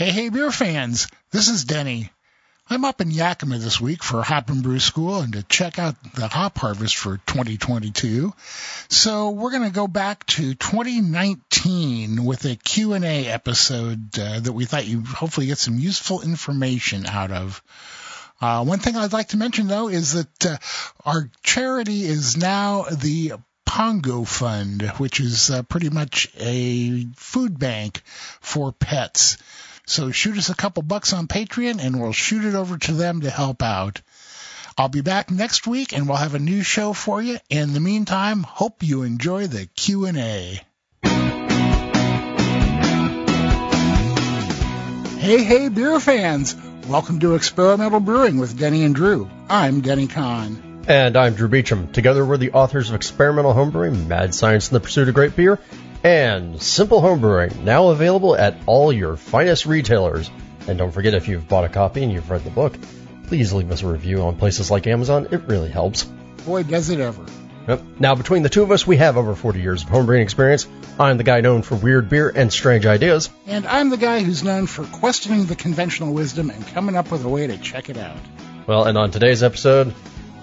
Hey, hey, beer fans. This is Denny. I'm up in Yakima this week for Hop and Brew School and to check out the hop harvest for 2022. So we're going to go back to 2019 with a Q&A episode uh, that we thought you'd hopefully get some useful information out of. Uh, one thing I'd like to mention though is that uh, our charity is now the Pongo Fund, which is uh, pretty much a food bank for pets. So shoot us a couple bucks on Patreon and we'll shoot it over to them to help out. I'll be back next week and we'll have a new show for you. In the meantime, hope you enjoy the Q&A. Hey, hey, beer fans! Welcome to Experimental Brewing with Denny and Drew. I'm Denny Conn. And I'm Drew Beechum. Together we're the authors of Experimental Homebrewing, Mad Science in the Pursuit of Great Beer, and Simple Homebrewing, now available at all your finest retailers. And don't forget, if you've bought a copy and you've read the book, please leave us a review on places like Amazon. It really helps. Boy, does it ever. Yep. Now, between the two of us, we have over 40 years of homebrewing experience. I'm the guy known for weird beer and strange ideas. And I'm the guy who's known for questioning the conventional wisdom and coming up with a way to check it out. Well, and on today's episode,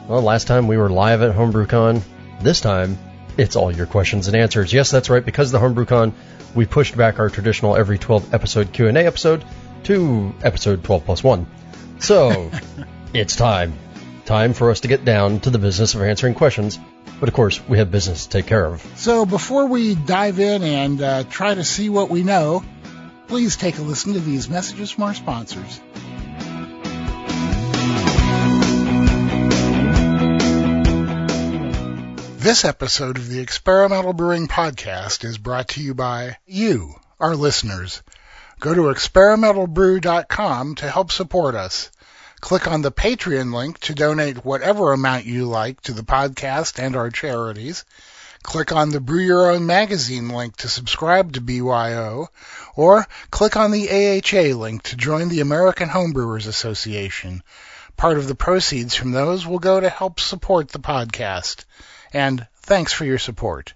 well, last time we were live at HomebrewCon. This time, it's all your questions and answers. Yes, that's right. Because of the HomebrewCon, we pushed back our traditional every 12 episode Q&A episode to episode 12 plus 1. So, it's time. Time for us to get down to the business of answering questions. But of course, we have business to take care of. So before we dive in and uh, try to see what we know, please take a listen to these messages from our sponsors. This episode of the Experimental Brewing Podcast is brought to you by you, our listeners. Go to experimentalbrew.com to help support us. Click on the Patreon link to donate whatever amount you like to the podcast and our charities. Click on the Brew Your Own magazine link to subscribe to BYO, or click on the AHA link to join the American Homebrewers Association. Part of the proceeds from those will go to help support the podcast and thanks for your support.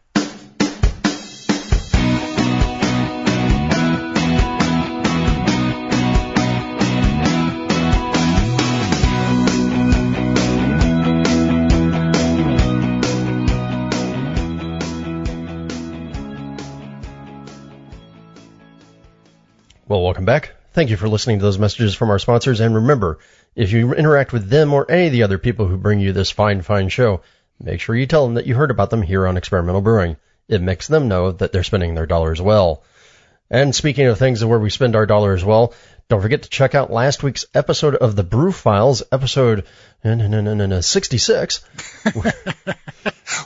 Well, welcome back. Thank you for listening to those messages from our sponsors. And remember, if you interact with them or any of the other people who bring you this fine, fine show, Make sure you tell them that you heard about them here on Experimental Brewing. It makes them know that they're spending their dollars well. And speaking of things where we spend our dollars well, don't forget to check out last week's episode of the Brew Files, episode 66.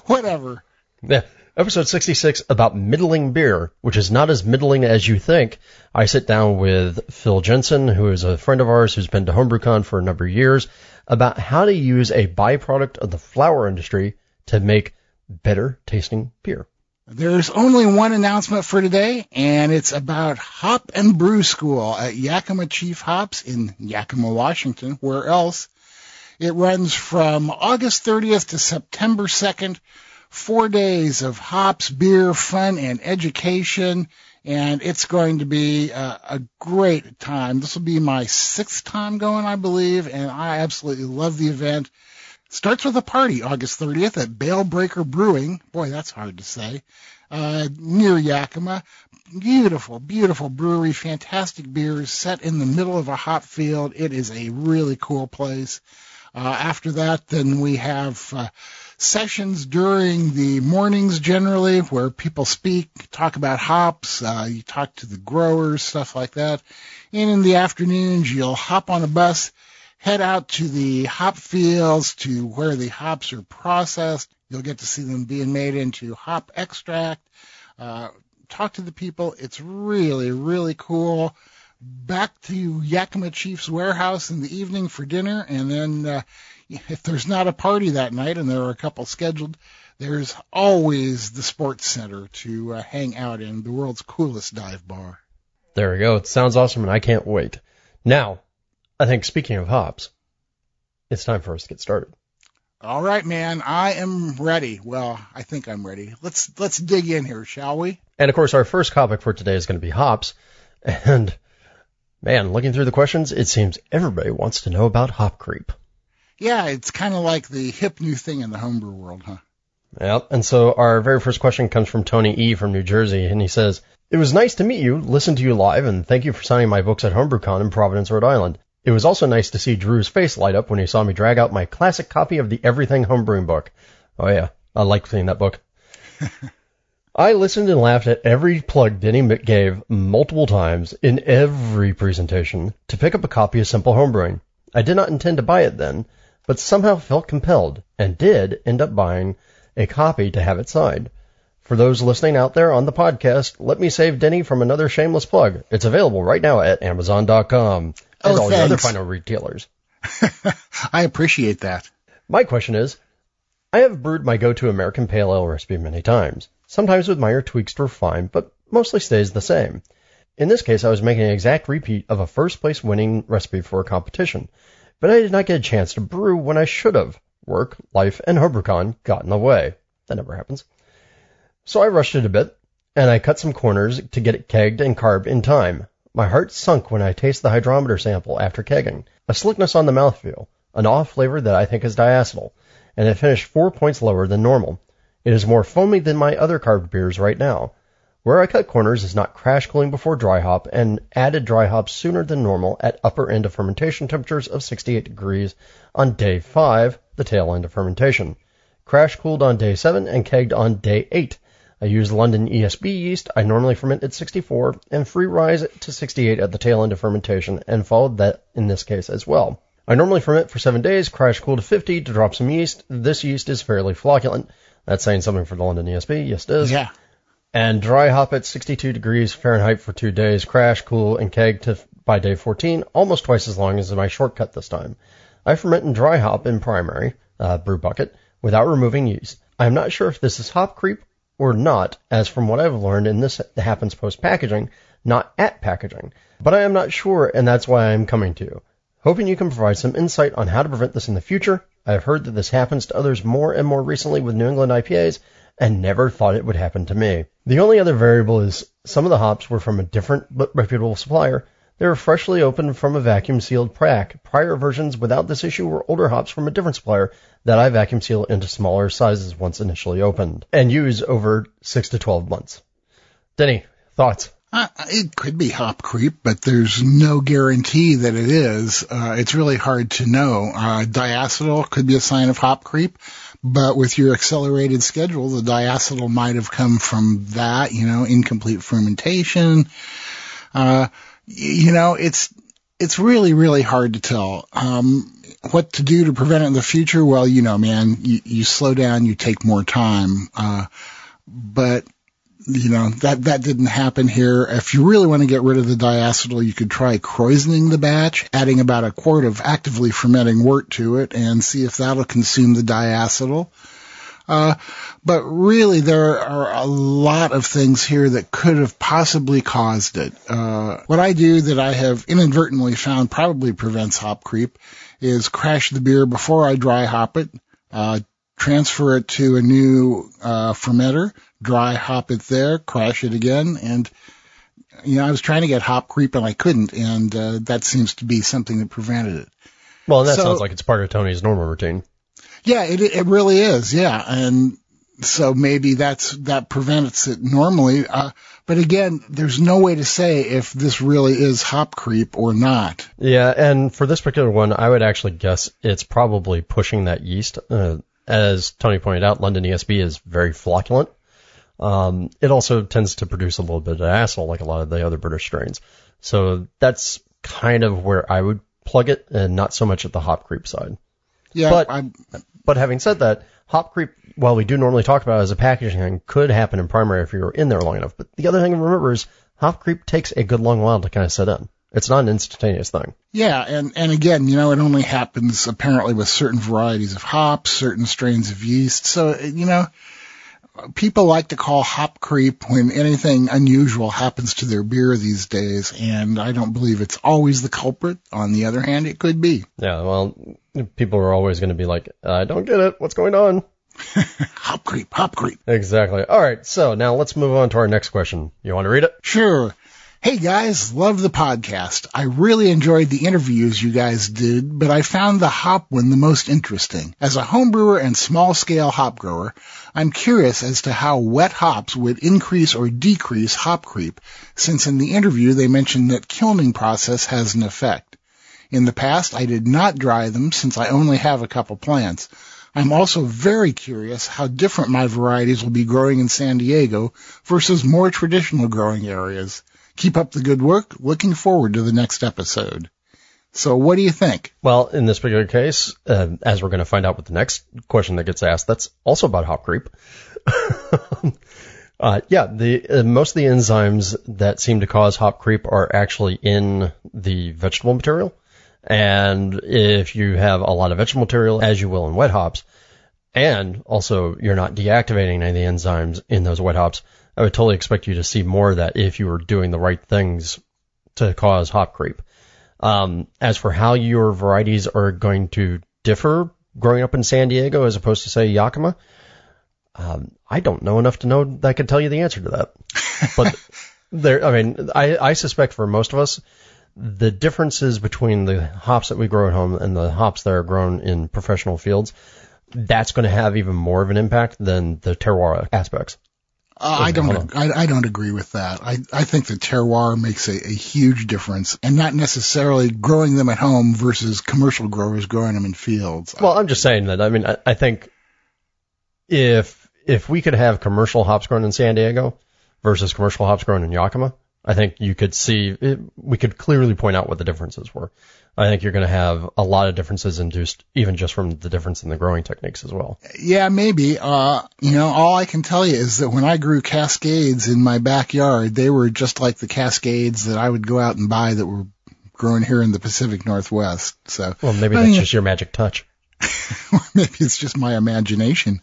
Whatever. Yeah, episode 66 about middling beer, which is not as middling as you think. I sit down with Phil Jensen, who is a friend of ours who's been to HomebrewCon for a number of years, about how to use a byproduct of the flower industry to make better tasting beer. There's only one announcement for today, and it's about Hop and Brew School at Yakima Chief Hops in Yakima, Washington. Where else? It runs from August 30th to September 2nd. Four days of hops, beer, fun, and education and it's going to be a, a great time. This will be my sixth time going, I believe, and I absolutely love the event. Starts with a party August 30th at Bale Breaker Brewing. Boy, that's hard to say. Uh, near Yakima. Beautiful, beautiful brewery, fantastic beers set in the middle of a hop field. It is a really cool place. Uh, after that, then we have uh, sessions during the mornings generally where people speak, talk about hops, uh, you talk to the growers, stuff like that. And in the afternoons, you'll hop on a bus, head out to the hop fields to where the hops are processed. You'll get to see them being made into hop extract. Uh, talk to the people. It's really, really cool. Back to Yakima Chief's warehouse in the evening for dinner, and then uh, if there's not a party that night, and there are a couple scheduled, there's always the sports center to uh, hang out in, the world's coolest dive bar. There we go. It sounds awesome, and I can't wait. Now, I think speaking of hops, it's time for us to get started. All right, man. I am ready. Well, I think I'm ready. Let's let's dig in here, shall we? And of course, our first topic for today is going to be hops, and Man, looking through the questions, it seems everybody wants to know about hop creep. Yeah, it's kind of like the hip new thing in the homebrew world, huh? Yep. And so our very first question comes from Tony E. from New Jersey, and he says, It was nice to meet you, listen to you live, and thank you for signing my books at HomebrewCon in Providence, Rhode Island. It was also nice to see Drew's face light up when he saw me drag out my classic copy of the Everything Homebrewing book. Oh yeah, I like seeing that book. I listened and laughed at every plug Denny gave multiple times in every presentation to pick up a copy of Simple Homebrewing. I did not intend to buy it then, but somehow felt compelled and did end up buying a copy to have it signed. For those listening out there on the podcast, let me save Denny from another shameless plug. It's available right now at Amazon.com oh, and Oh, all the other final retailers. I appreciate that. My question is, I have brewed my go-to American Pale Ale recipe many times, sometimes with minor tweaks to refine, but mostly stays the same. In this case, I was making an exact repeat of a first place winning recipe for a competition, but I did not get a chance to brew when I should have. Work, life, and HomebrewCon got in the way. That never happens. So I rushed it a bit, and I cut some corners to get it kegged and carved in time. My heart sunk when I tasted the hydrometer sample after kegging. A slickness on the mouthfeel, an off flavor that I think is diacetyl, and it finished four points lower than normal. It is more foamy than my other carved beers right now. Where I cut corners is not crash cooling before dry hop and added dry hop sooner than normal at upper end of fermentation temperatures of 68 degrees on day 5, the tail end of fermentation. Crash cooled on day 7 and kegged on day 8. I use London ESB yeast. I normally ferment at 64 and free rise to 68 at the tail end of fermentation and followed that in this case as well. I normally ferment for 7 days, crash cool to 50 to drop some yeast. This yeast is fairly flocculent. That's saying something for the London ESB. Yes, it is Yeah. And dry hop at 62 degrees Fahrenheit for two days, crash, cool, and keg to by day 14, almost twice as long as my shortcut this time. I ferment and dry hop in primary uh, brew bucket without removing yeast. I am not sure if this is hop creep or not, as from what I've learned, and this happens post packaging, not at packaging. But I am not sure, and that's why I am coming to you. Hoping you can provide some insight on how to prevent this in the future. I have heard that this happens to others more and more recently with New England IPAs, and never thought it would happen to me. The only other variable is some of the hops were from a different but reputable supplier. They were freshly opened from a vacuum sealed pack. Prior versions without this issue were older hops from a different supplier that I vacuum seal into smaller sizes once initially opened and use over 6 to 12 months. Denny, thoughts? Uh, it could be hop creep, but there's no guarantee that it is. Uh, it's really hard to know. Uh, diacetyl could be a sign of hop creep, but with your accelerated schedule, the diacetyl might have come from that, you know, incomplete fermentation. Uh, you know, it's, it's really, really hard to tell. Um, what to do to prevent it in the future? Well, you know, man, you, you slow down, you take more time. Uh, but you know that that didn't happen here. If you really want to get rid of the diacetyl, you could try krausening the batch, adding about a quart of actively fermenting wort to it, and see if that'll consume the diacetyl. Uh, but really, there are a lot of things here that could have possibly caused it. Uh, what I do that I have inadvertently found probably prevents hop creep is crash the beer before I dry hop it, uh, transfer it to a new uh, fermenter, dry hop it there, crash it again, and you know I was trying to get hop creep and I couldn't, and uh, that seems to be something that prevented it. Well, that So- sounds like it's part of Tony's normal routine. Yeah, it it really is. Yeah, and so maybe that's that prevents it normally. Uh, but again, there's no way to say if this really is hop creep or not. Yeah, and for this particular one, I would actually guess it's probably pushing that yeast. Uh, as Tony pointed out, London ESB is very flocculent. Um, it also tends to produce a little bit of acid, like a lot of the other British strains. So that's kind of where I would plug it, and not so much at the hop creep side. Yeah, But- I, But having said that, hop creep, while we do normally talk about it as a packaging thing, could happen in primary if you're in there long enough. But the other thing to remember is hop creep takes a good long while to kind of set in. It's not an instantaneous thing. yeah, and and again, you know, it only happens apparently with certain varieties of hops, certain strains of yeast. So you know, people like to call hop creep when anything unusual happens to their beer these days, and I don't believe it's always the culprit. On the other hand, it could be Yeah, well, people are always going to be like, I don't get it. What's going on? hop creep, hop creep. Exactly. All right. So now let's move on to our next question. You want to read it? Sure. Hey guys, love the podcast. I really enjoyed the interviews you guys did, but I found the hop one the most interesting. As a homebrewer and small scale hop grower, I'm curious as to how wet hops would increase or decrease hop creep, since in the interview they mentioned that kilning process has an effect. In the past, I did not dry them since I only have a couple plants. I'm also very curious how different my varieties will be growing in San Diego versus more traditional growing areas. Keep up the good work. Looking forward to the next episode. So what do you think? Well, in this particular case, uh, as we're going to find out with the next question that gets asked, that's also about hop creep. uh, yeah, the uh, most of the enzymes that seem to cause hop creep are actually in the vegetable material. And if you have a lot of vegetable material, as you will in wet hops, and also you're not deactivating any of the enzymes in those wet hops, I would totally expect you to see more of that if you were doing the right things to cause hop creep. Um, as for how your varieties are going to differ growing up in San Diego as opposed to say Yakima, um, I don't know enough to know that I could tell you the answer to that. But there, I mean, I, I suspect for most of us, the differences between the hops that we grow at home and the hops that are grown in professional fields, that's going to have even more of an impact than the terroir aspects. Uh, I don't. I, I, don't agree with that. I, I think the terroir makes a, a, huge difference, and not necessarily growing them at home versus commercial growers growing them in fields. Well, I'm just saying that. I mean, I, I think if if we could have commercial hops grown in San Diego versus commercial hops grown in Yakima, I think you could see it, we could clearly point out what the differences were. I think you're going to have a lot of differences induced even just from the difference in the growing techniques as well. Yeah, maybe. Uh, you know, all I can tell you is that when I grew Cascades in my backyard, they were just like the Cascades that I would go out and buy that were grown here in the Pacific Northwest. So, well, maybe that's I mean, just your magic touch. maybe it's just my imagination.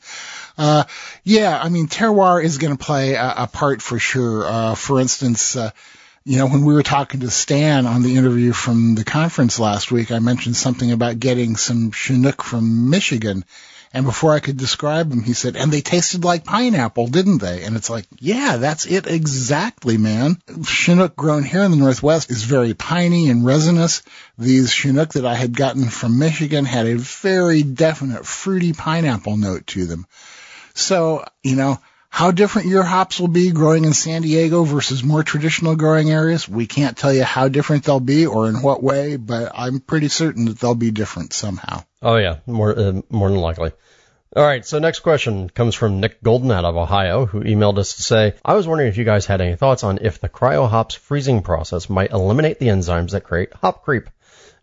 Uh, yeah, I mean, terroir is going to play a, a, part for sure. Uh, for instance, uh, you know, when we were talking to Stan on the interview from the conference last week, I mentioned something about getting some Chinook from Michigan. And before I could describe them, he said, and they tasted like pineapple, didn't they? And it's like, yeah, that's it exactly, man. Chinook grown here in the Northwest is very piney and resinous. These Chinook that I had gotten from Michigan had a very definite fruity pineapple note to them. So, you know, how different your hops will be growing in San Diego versus more traditional growing areas, we can't tell you how different they'll be or in what way, but I'm pretty certain that they'll be different somehow. Oh yeah, more uh, more than likely. All right, so next question comes from Nick Golden out of Ohio, who emailed us to say, I was wondering if you guys had any thoughts on if the cryo hops freezing process might eliminate the enzymes that create hop creep.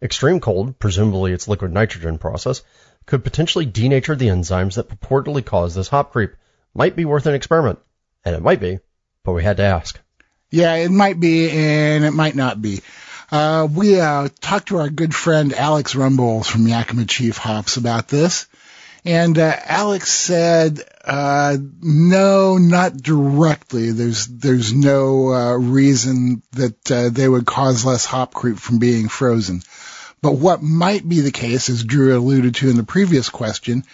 Extreme cold, presumably its liquid nitrogen process, could potentially denature the enzymes that purportedly cause this hop creep might be worth an experiment. And it might be, but we had to ask. Yeah, it might be and it might not be. Uh, we uh, talked to our good friend Alex Rumbold from Yakima Chief Hops about this. And uh, Alex said, uh, no, not directly. There's there's no uh, reason that uh, they would cause less hop creep from being frozen. But what might be the case, as Drew alluded to in the previous question,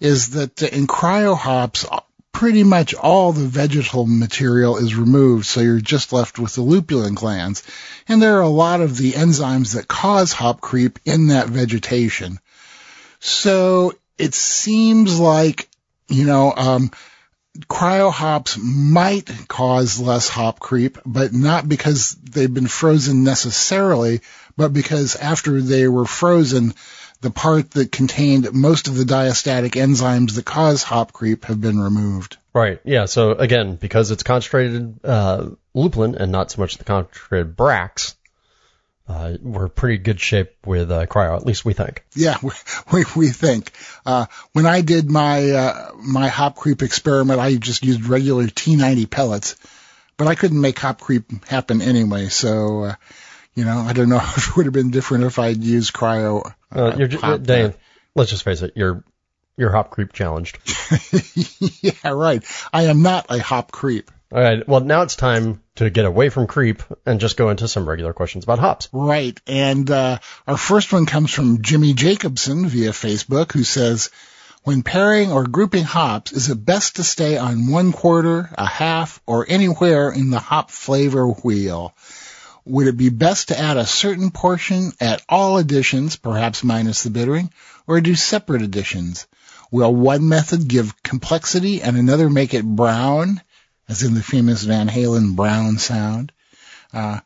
is that in cryo hops, pretty much all the vegetal material is removed, so you're just left with the lupulin glands. And there are a lot of the enzymes that cause hop creep in that vegetation. So it seems like, you know, um, cryo hops might cause less hop creep, but not because they've been frozen necessarily, but because after they were frozen, the part that contained most of the diastatic enzymes that cause hop creep have been removed. Right. Yeah. So again, because it's concentrated uh, lupulin and not so much the concentrated bracts, uh, we're pretty good shape with uh, cryo. At least we think. Yeah, we we think. Uh, when I did my uh, my hop creep experiment, I just used regular T90 pellets, but I couldn't make hop creep happen anyway. So. Uh, you know, I don't know if it would have been different if I'd used cryo. Uh, you're just, Dave, let's just face it, you're you're hop creep challenged. yeah, right. I am not a hop creep. All right. Well, now it's time to get away from creep and just go into some regular questions about hops. Right. And uh, our first one comes from Jimmy Jacobson via Facebook, who says, when pairing or grouping hops, is it best to stay on one quarter, a half, or anywhere in the hop flavor wheel? Would it be best to add a certain portion at all additions, perhaps minus the bittering, or do separate additions? Will one method give complexity and another make it brown, as in the famous Van Halen brown sound? Uh,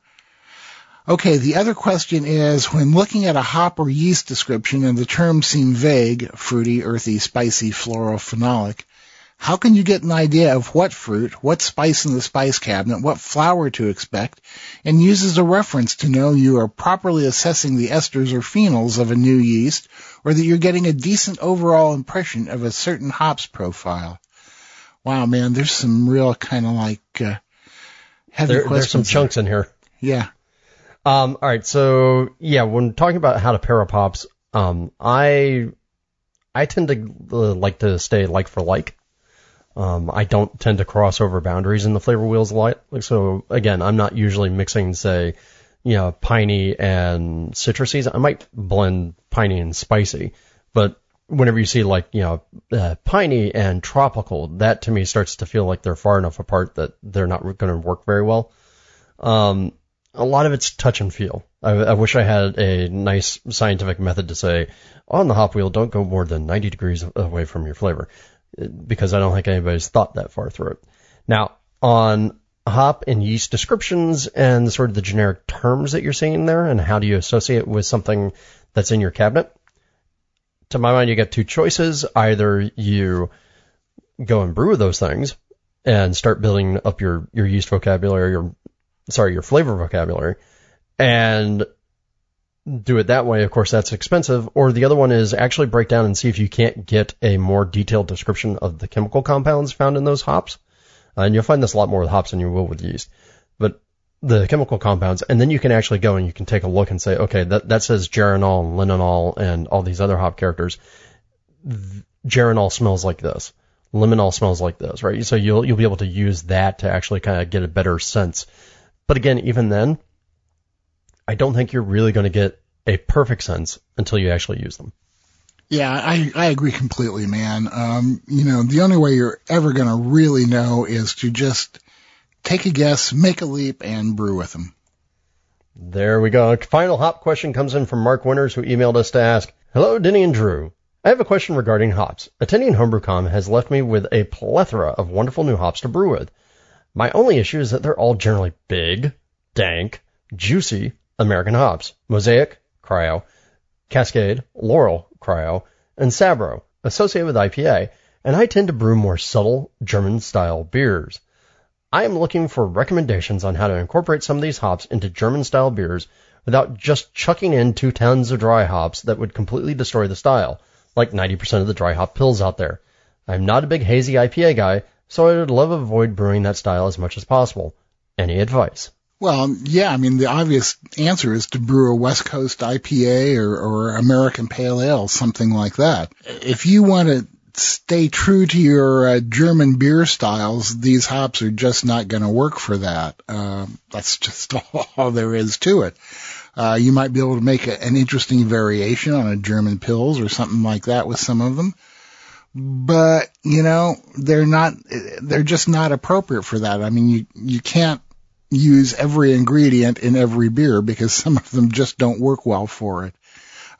okay, the other question is, when looking at a hop or yeast description and the terms seem vague, fruity, earthy, spicy, floral, phenolic, how can you get an idea of what fruit, what spice in the spice cabinet, what flour to expect, and use as a reference to know you are properly assessing the esters or phenols of a new yeast, or that you're getting a decent overall impression of a certain hops profile? Wow, man, there's some real kind of like uh, heavy there, questions. There's some chunks in here. Yeah. Um, all right, so yeah, when talking about how to pair up hops, um, I I tend to uh, like to stay like for like. Um, I don't tend to cross over boundaries in the flavor wheels a lot. So again, I'm not usually mixing, say, you know, piney and citrusy. I might blend piney and spicy, but whenever you see like, you know, uh, piney and tropical, that to me starts to feel like they're far enough apart that they're not going to work very well. Um, a lot of it's touch and feel. I, I wish I had a nice scientific method to say on the hop wheel, don't go more than 90 degrees away from your flavor because I don't think anybody's thought that far through it. Now, on hop and yeast descriptions and sort of the generic terms that you're seeing there and how do you associate with something that's in your cabinet? To my mind, you get two choices. Either you go and brew those things and start building up your, your yeast vocabulary, your, sorry, your flavor vocabulary and do it that way, of course, that's expensive. Or the other one is actually break down and see if you can't get a more detailed description of the chemical compounds found in those hops. Uh, and you'll find this a lot more with hops than you will with yeast. But the chemical compounds, and then you can actually go and you can take a look and say, okay, that, that says geraniol and linalool and all these other hop characters. Geraniol smells like this. Limonol smells like this, right? So you'll, you'll be able to use that to actually kind of get a better sense. But again, even then, I don't think you're really going to get a perfect sense until you actually use them. Yeah, I, I agree completely, man. Um, you know, the only way you're ever going to really know is to just take a guess, make a leap, and brew with them. There we go. Final hop question comes in from Mark Winters, who emailed us to ask, Hello, Denny and Drew. I have a question regarding hops. Attending HomebrewCon has left me with a plethora of wonderful new hops to brew with. My only issue is that they're all generally big, dank, juicy, American hops, Mosaic, Cryo, Cascade, Loral, Cryo, and Sabro, associated with IPA, and I tend to brew more subtle German style beers. I am looking for recommendations on how to incorporate some of these hops into German style beers without just chucking in two tons of dry hops that would completely destroy the style, like 90% of the dry hop pills out there. I'm not a big hazy IPA guy, so I would love to avoid brewing that style as much as possible. Any advice? Well, yeah, I mean, the obvious answer is to brew a West Coast IPA or, or American Pale Ale, something like that. If you want to stay true to your uh, German beer styles, these hops are just not going to work for that. Uh, that's just all there is to it. Uh, you might be able to make a, an interesting variation on a German Pils or something like that with some of them. But, you know, they're not, they're just not appropriate for that. I mean, you, you can't use every ingredient in every beer because some of them just don't work well for it.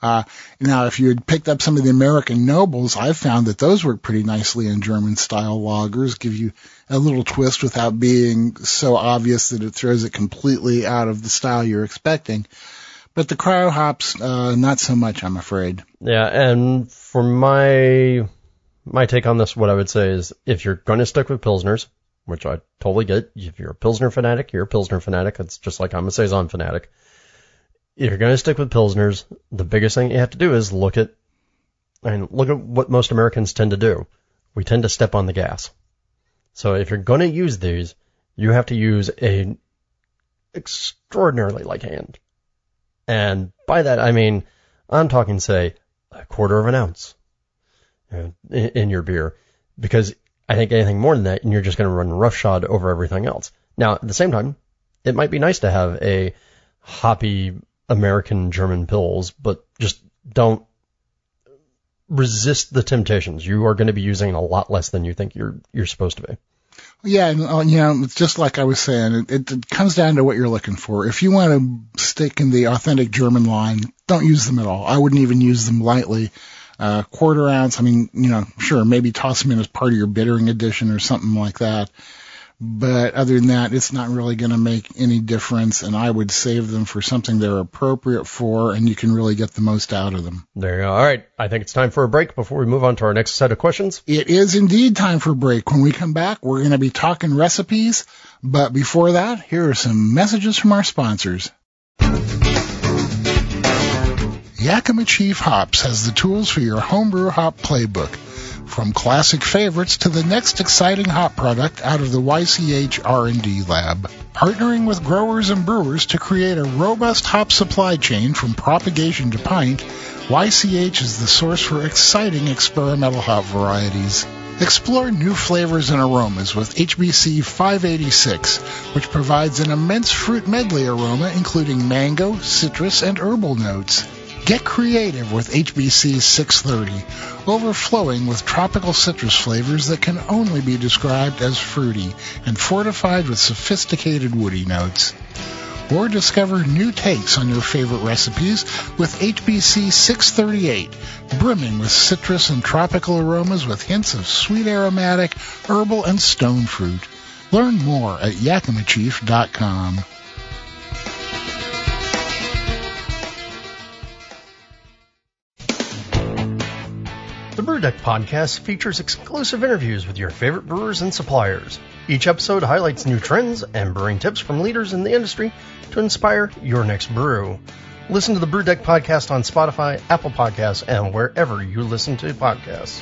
Uh, now, if you had picked up some of the American nobles, I've found that those work pretty nicely in German style lagers, give you a little twist without being so obvious that it throws it completely out of the style you're expecting. But the cryo hops, uh, not so much, I'm afraid. Yeah, and for my my take on this, what I would say is if you're going to stick with pilsners, which I totally get. If you're a Pilsner fanatic, you're a Pilsner fanatic. It's just like I'm a Saison fanatic. If you're going to stick with Pilsners, the biggest thing you have to do is look at, and look at what most Americans tend to do. We tend to step on the gas. So if you're going to use these, you have to use a extraordinarily light hand. And by that, I mean, I'm talking, say, a quarter of an ounce in your beer. Because I think anything more than that, and you're just going to run roughshod over everything else. Now, at the same time, it might be nice to have a hoppy American German Pils, but just don't resist the temptations. You are going to be using a lot less than you think you're you're supposed to be. Yeah, and uh, you know, it's just like I was saying, it, it comes down to what you're looking for. If you want to stick in the authentic German line, don't use them at all. I wouldn't even use them lightly. Uh, quarter ounce, I mean, you know, sure, maybe toss them in as part of your bittering addition or something like that. But other than that, it's not really going to make any difference, and I would save them for something they're appropriate for, and you can really get the most out of them. There you go. All right. I think it's time for a break before we move on to our next set of questions. It is indeed time for a break. When we come back, we're going to be talking recipes, but before that, here are some messages from our sponsors. Yakima Chief Hops has the tools for your homebrew hop playbook. From classic favorites to the next exciting hop product out of the YCH R&D lab. Partnering with growers and brewers to create a robust hop supply chain from propagation to pint, YCH is the source for exciting experimental hop varieties. Explore new flavors and aromas with HBC 586, which provides an immense fruit medley aroma including mango, citrus, and herbal notes. Get creative with HBC 630, overflowing with tropical citrus flavors that can only be described as fruity and fortified with sophisticated woody notes. Or discover new takes on your favorite recipes with HBC 638, brimming with citrus and tropical aromas with hints of sweet aromatic, herbal, and stone fruit. Learn more at yakimachief.com. The Brew Deck podcast features exclusive interviews with your favorite brewers and suppliers. Each episode highlights new trends and brewing tips from leaders in the industry to inspire your next brew. Listen to the Brew Deck podcast on Spotify, Apple Podcasts, and wherever you listen to podcasts.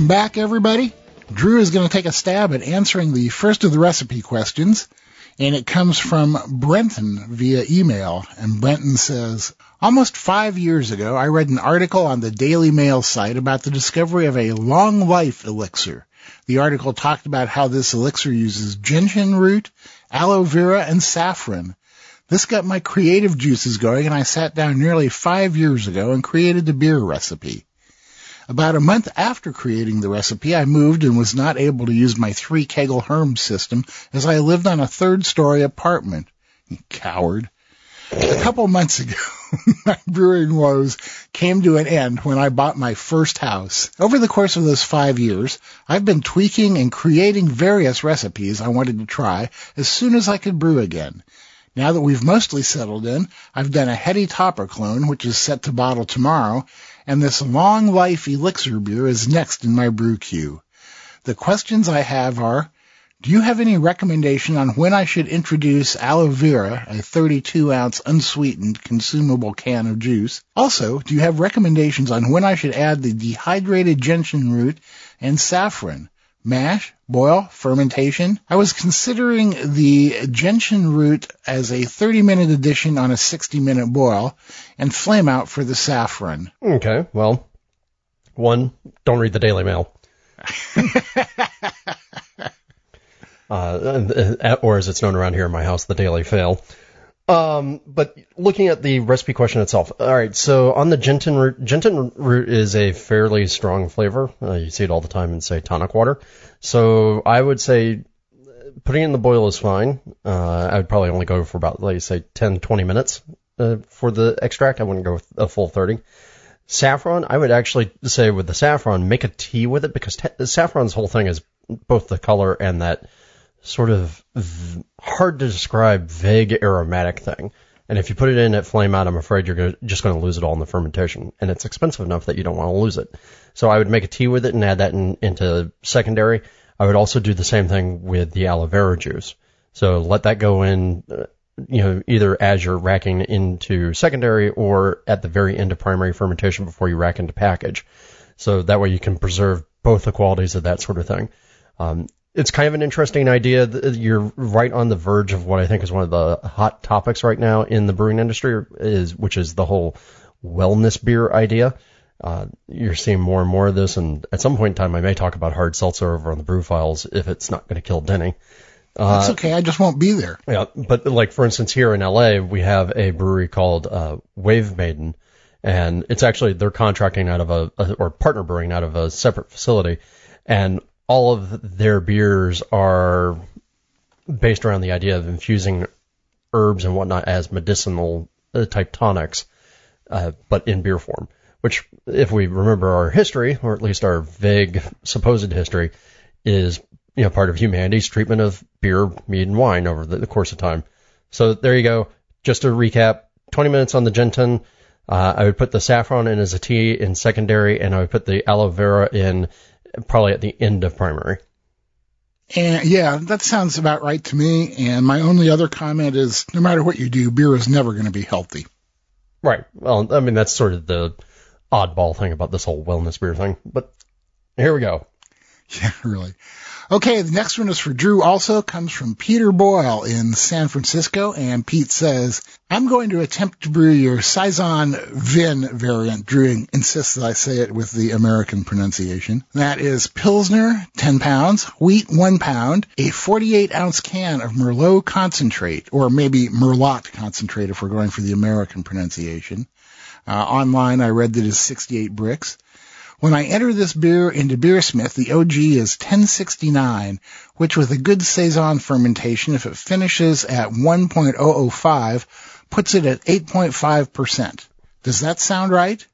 Welcome back, everybody. Drew is going to take a stab at answering the first of the recipe questions, and it comes from Brenton via email. And Brenton says, Almost five years ago, I read an article on the Daily Mail site about the discovery of a long life elixir. The article talked about how this elixir uses gentian root, aloe vera, and saffron. This got my creative juices going, and I sat down nearly five years ago and created the beer recipe. About a month after creating the recipe, I moved and was not able to use my three kegel Herm system as I lived on a third story apartment. Coward. A couple months ago, my brewing woes came to an end when I bought my first house. Over the course of those five years, I've been tweaking and creating various recipes I wanted to try as soon as I could brew again. Now that we've mostly settled in, I've done a heady topper clone, which is set to bottle tomorrow, and this long life elixir beer is next in my brew queue. The questions I have are, do you have any recommendation on when I should introduce aloe vera, a 32 ounce unsweetened consumable can of juice? Also, do you have recommendations on when I should add the dehydrated gentian root and saffron? Mash, boil, fermentation. I was considering the gentian root as a 30 minute addition on a 60 minute boil and flame out for the saffron. Okay, well, one, don't read the Daily Mail. uh, or as it's known around here in my house, the Daily Fail. Um, but looking at the recipe question itself, all right. So on the gentian root, gentian root is a fairly strong flavor. Uh, you see it all the time in say tonic water. So I would say putting in the boil is fine. Uh, I would probably only go for about, like say, 10, 20 minutes uh, for the extract. I wouldn't go a full 30. Saffron, I would actually say with the saffron, make a tea with it because t- saffron's whole thing is both the color and that sort of v- hard to describe vague aromatic thing. And if you put it in at flame out, I'm afraid you're gonna, just going to lose it all in the fermentation. And it's expensive enough that you don't want to lose it. So I would make a tea with it and add that in, into secondary. I would also do the same thing with the aloe vera juice. So let that go in, uh, you know, either as you're racking into secondary or at the very end of primary fermentation before you rack into package. So that way you can preserve both the qualities of that sort of thing. Um, it's kind of an interesting idea. You're right on the verge of what I think is one of the hot topics right now in the brewing industry, is which is the whole wellness beer idea. Uh, you're seeing more and more of this, and at some point in time, I may talk about hard seltzer over on the brew files if it's not going to kill Denny. Uh, That's okay. I just won't be there. Yeah, but like for instance, here in LA, we have a brewery called uh, Wave Maiden, and it's actually they're contracting out of a, a or partner brewing out of a separate facility, and all of their beers are based around the idea of infusing herbs and whatnot as medicinal uh, type tonics, uh, but in beer form. Which, if we remember our history, or at least our vague supposed history, is you know part of humanity's treatment of beer, mead, and wine over the, the course of time. So there you go. Just to recap, 20 minutes on the Gentian. Uh, I would put the saffron in as a tea in secondary, and I would put the aloe vera in probably at the end of primary. And yeah, that sounds about right to me. And my only other comment is no matter what you do, beer is never going to be healthy. Right. Well, I mean, that's sort of the oddball thing about this whole wellness beer thing. But here we go. Yeah, really. Okay, the next one is for Drew also, comes from Peter Boyle in San Francisco, and Pete says, I'm going to attempt to brew your Saison Vin variant. Drew insists that I say it with the American pronunciation. That is Pilsner, 10 pounds, wheat, 1 pound, a 48 ounce can of Merlot concentrate, or maybe Merlot concentrate if we're going for the American pronunciation. Uh, online, I read that is 68 Brix. When I enter this beer into Beersmith, the OG is 1069, which with a good Saison fermentation, if it finishes at 1.005, puts it at 8.5%. Does that sound right?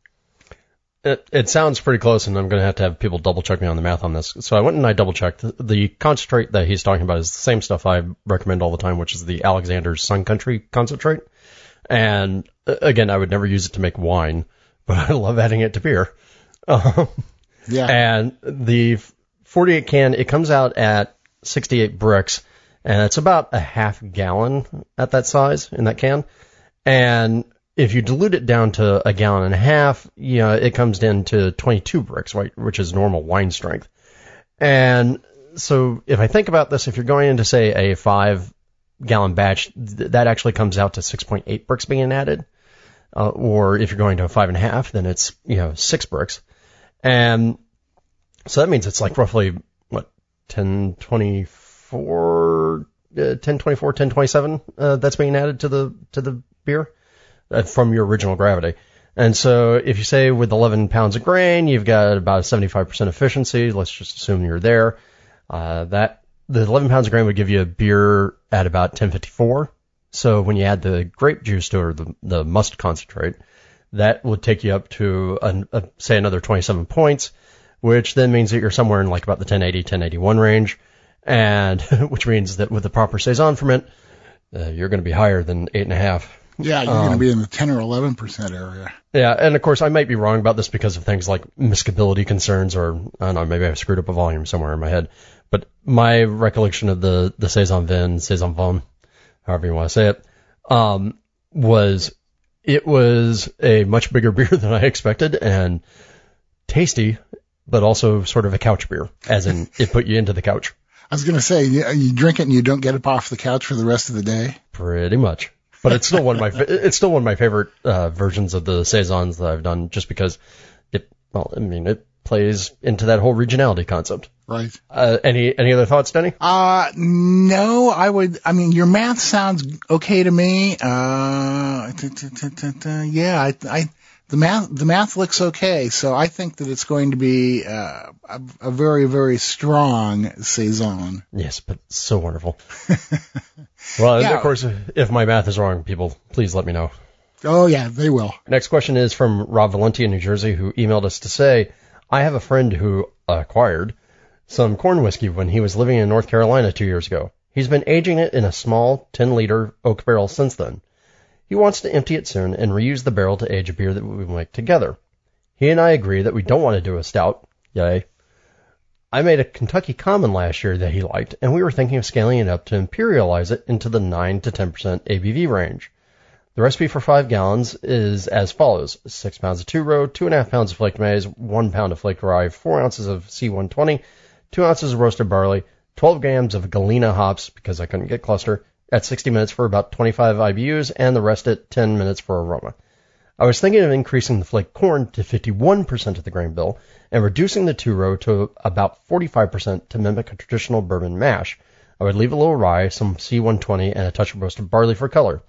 It, it sounds pretty close, and I'm going to have to have people double check me on the math on this. So I went and I double checked. The concentrate that he's talking about is the same stuff I recommend all the time, which is the Alexander's Sun Country concentrate. And uh, again, I would never use it to make wine, but I love adding it to beer. Um, yeah. And the 48 can, it comes out at 68 Brix, and it's about a half gallon at that size in that can. And if you dilute it down to a gallon and a half, you know, it comes down to 22 Brix, right, which is normal wine strength. And so if I think about this, if you're going into say a five gallon batch, th- that actually comes out to 6.8 Brix being added. Uh, or if you're going to a five and a half, then it's, you know, six Brix. And so that means it's like roughly, what, 1024, uh, 1024, 1027, uh, that's being added to the, to the beer uh, from your original gravity. And so if you say with 11 pounds of grain, you've got about a 75% efficiency. Let's just assume you're there. Uh, that, the 11 pounds of grain would give you a beer at about 1054. So when you add the grape juice to it or the, the must concentrate, that would take you up to an, a, say another 27 points, which then means that you're somewhere in like about the 1080, 1081 range, and which means that with the proper saison ferment, uh, you're going to be higher than eight and a half. Yeah, you're um, going to be in the 10 or 11 percent area. Yeah, and of course I might be wrong about this because of things like miscibility concerns, or I don't know, maybe I've screwed up a volume somewhere in my head. But my recollection of the the saison vin, saison vin, however you want to say it, um, was it was a much bigger beer than I expected and tasty, but also sort of a couch beer, as in it put you into the couch. I was going to say, you, drink it and you don't get up off the couch for the rest of the day. Pretty much. But it's still one of my it's still one of my favorite uh, versions of the saisons that I've done, just because it. Well, I mean, it plays into that whole regionality concept. Right. Uh, any any other thoughts, Denny? Uh, no. I would. I mean, your math sounds okay to me. Uh, yeah. I, I the math the math looks okay, so I think that it's going to be uh, a, a very very strong saison. Yes, but so wonderful. well, yeah. of course, if my math is wrong, people please let me know. Oh yeah, they will. Next question is from Rob Valenti in New Jersey, who emailed us to say, "I have a friend who acquired." Some corn whiskey when he was living in North Carolina two years ago. He's been aging it in a small 10 liter oak barrel since then. He wants to empty it soon and reuse the barrel to age a beer that we make together. He and I agree that we don't want to do a stout. Yay. I made a Kentucky Common last year that he liked, and we were thinking of scaling it up to imperialize it into the 9 to 10% ABV range. The recipe for 5 gallons is as follows. 6 pounds of 2-row, 2.5 pounds of flaked maize, 1 pound of flaked rye, 4 ounces of C120, 2 ounces of roasted barley, 12 grams of Galena hops, because I couldn't get cluster, at 60 minutes for about 25 IBUs, and the rest at 10 minutes for aroma. I was thinking of increasing the flaked corn to 51% of the grain bill and reducing the two row to about 45% to mimic a traditional bourbon mash. I would leave a little rye, some C120, and a touch of roasted barley for color.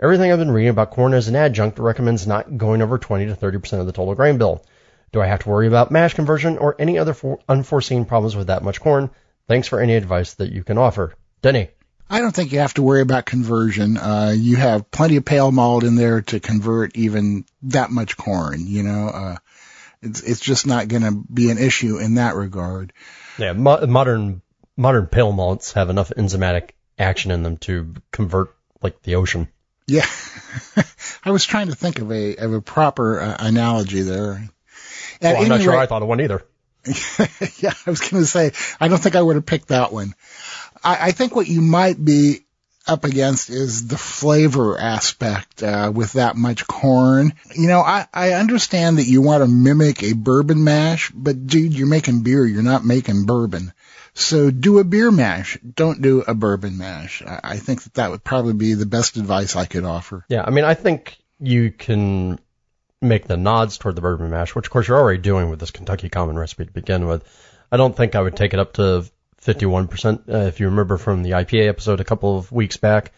Everything I've been reading about corn as an adjunct recommends not going over 20 to 30% of the total grain bill. Do I have to worry about mash conversion or any other for- unforeseen problems with that much corn? Thanks for any advice that you can offer. Denny. I don't think you have to worry about conversion. Uh, you have plenty of pale malt in there to convert even that much corn. You know, uh, it's it's just not going to be an issue in that regard. Yeah, mo- modern modern pale malts have enough enzymatic action in them to convert like the ocean. Yeah, I was trying to think of a of a proper uh, analogy there. Well, I'm not sure I thought of one either. yeah, I was going to say I don't think I would have picked that one. I, I think what you might be up against is the flavor aspect uh, with that much corn. You know, I, I understand that you want to mimic a bourbon mash, but dude, you're making beer. You're not making bourbon. So do a beer mash. Don't do a bourbon mash. I, I think that that would probably be the best advice I could offer. Yeah, I mean, I think you can make the nods toward the bourbon mash, which of course you're already doing with this Kentucky Common recipe to begin with. I don't think I would take it up to 51%. Uh, if you remember from the IPA episode a couple of weeks back,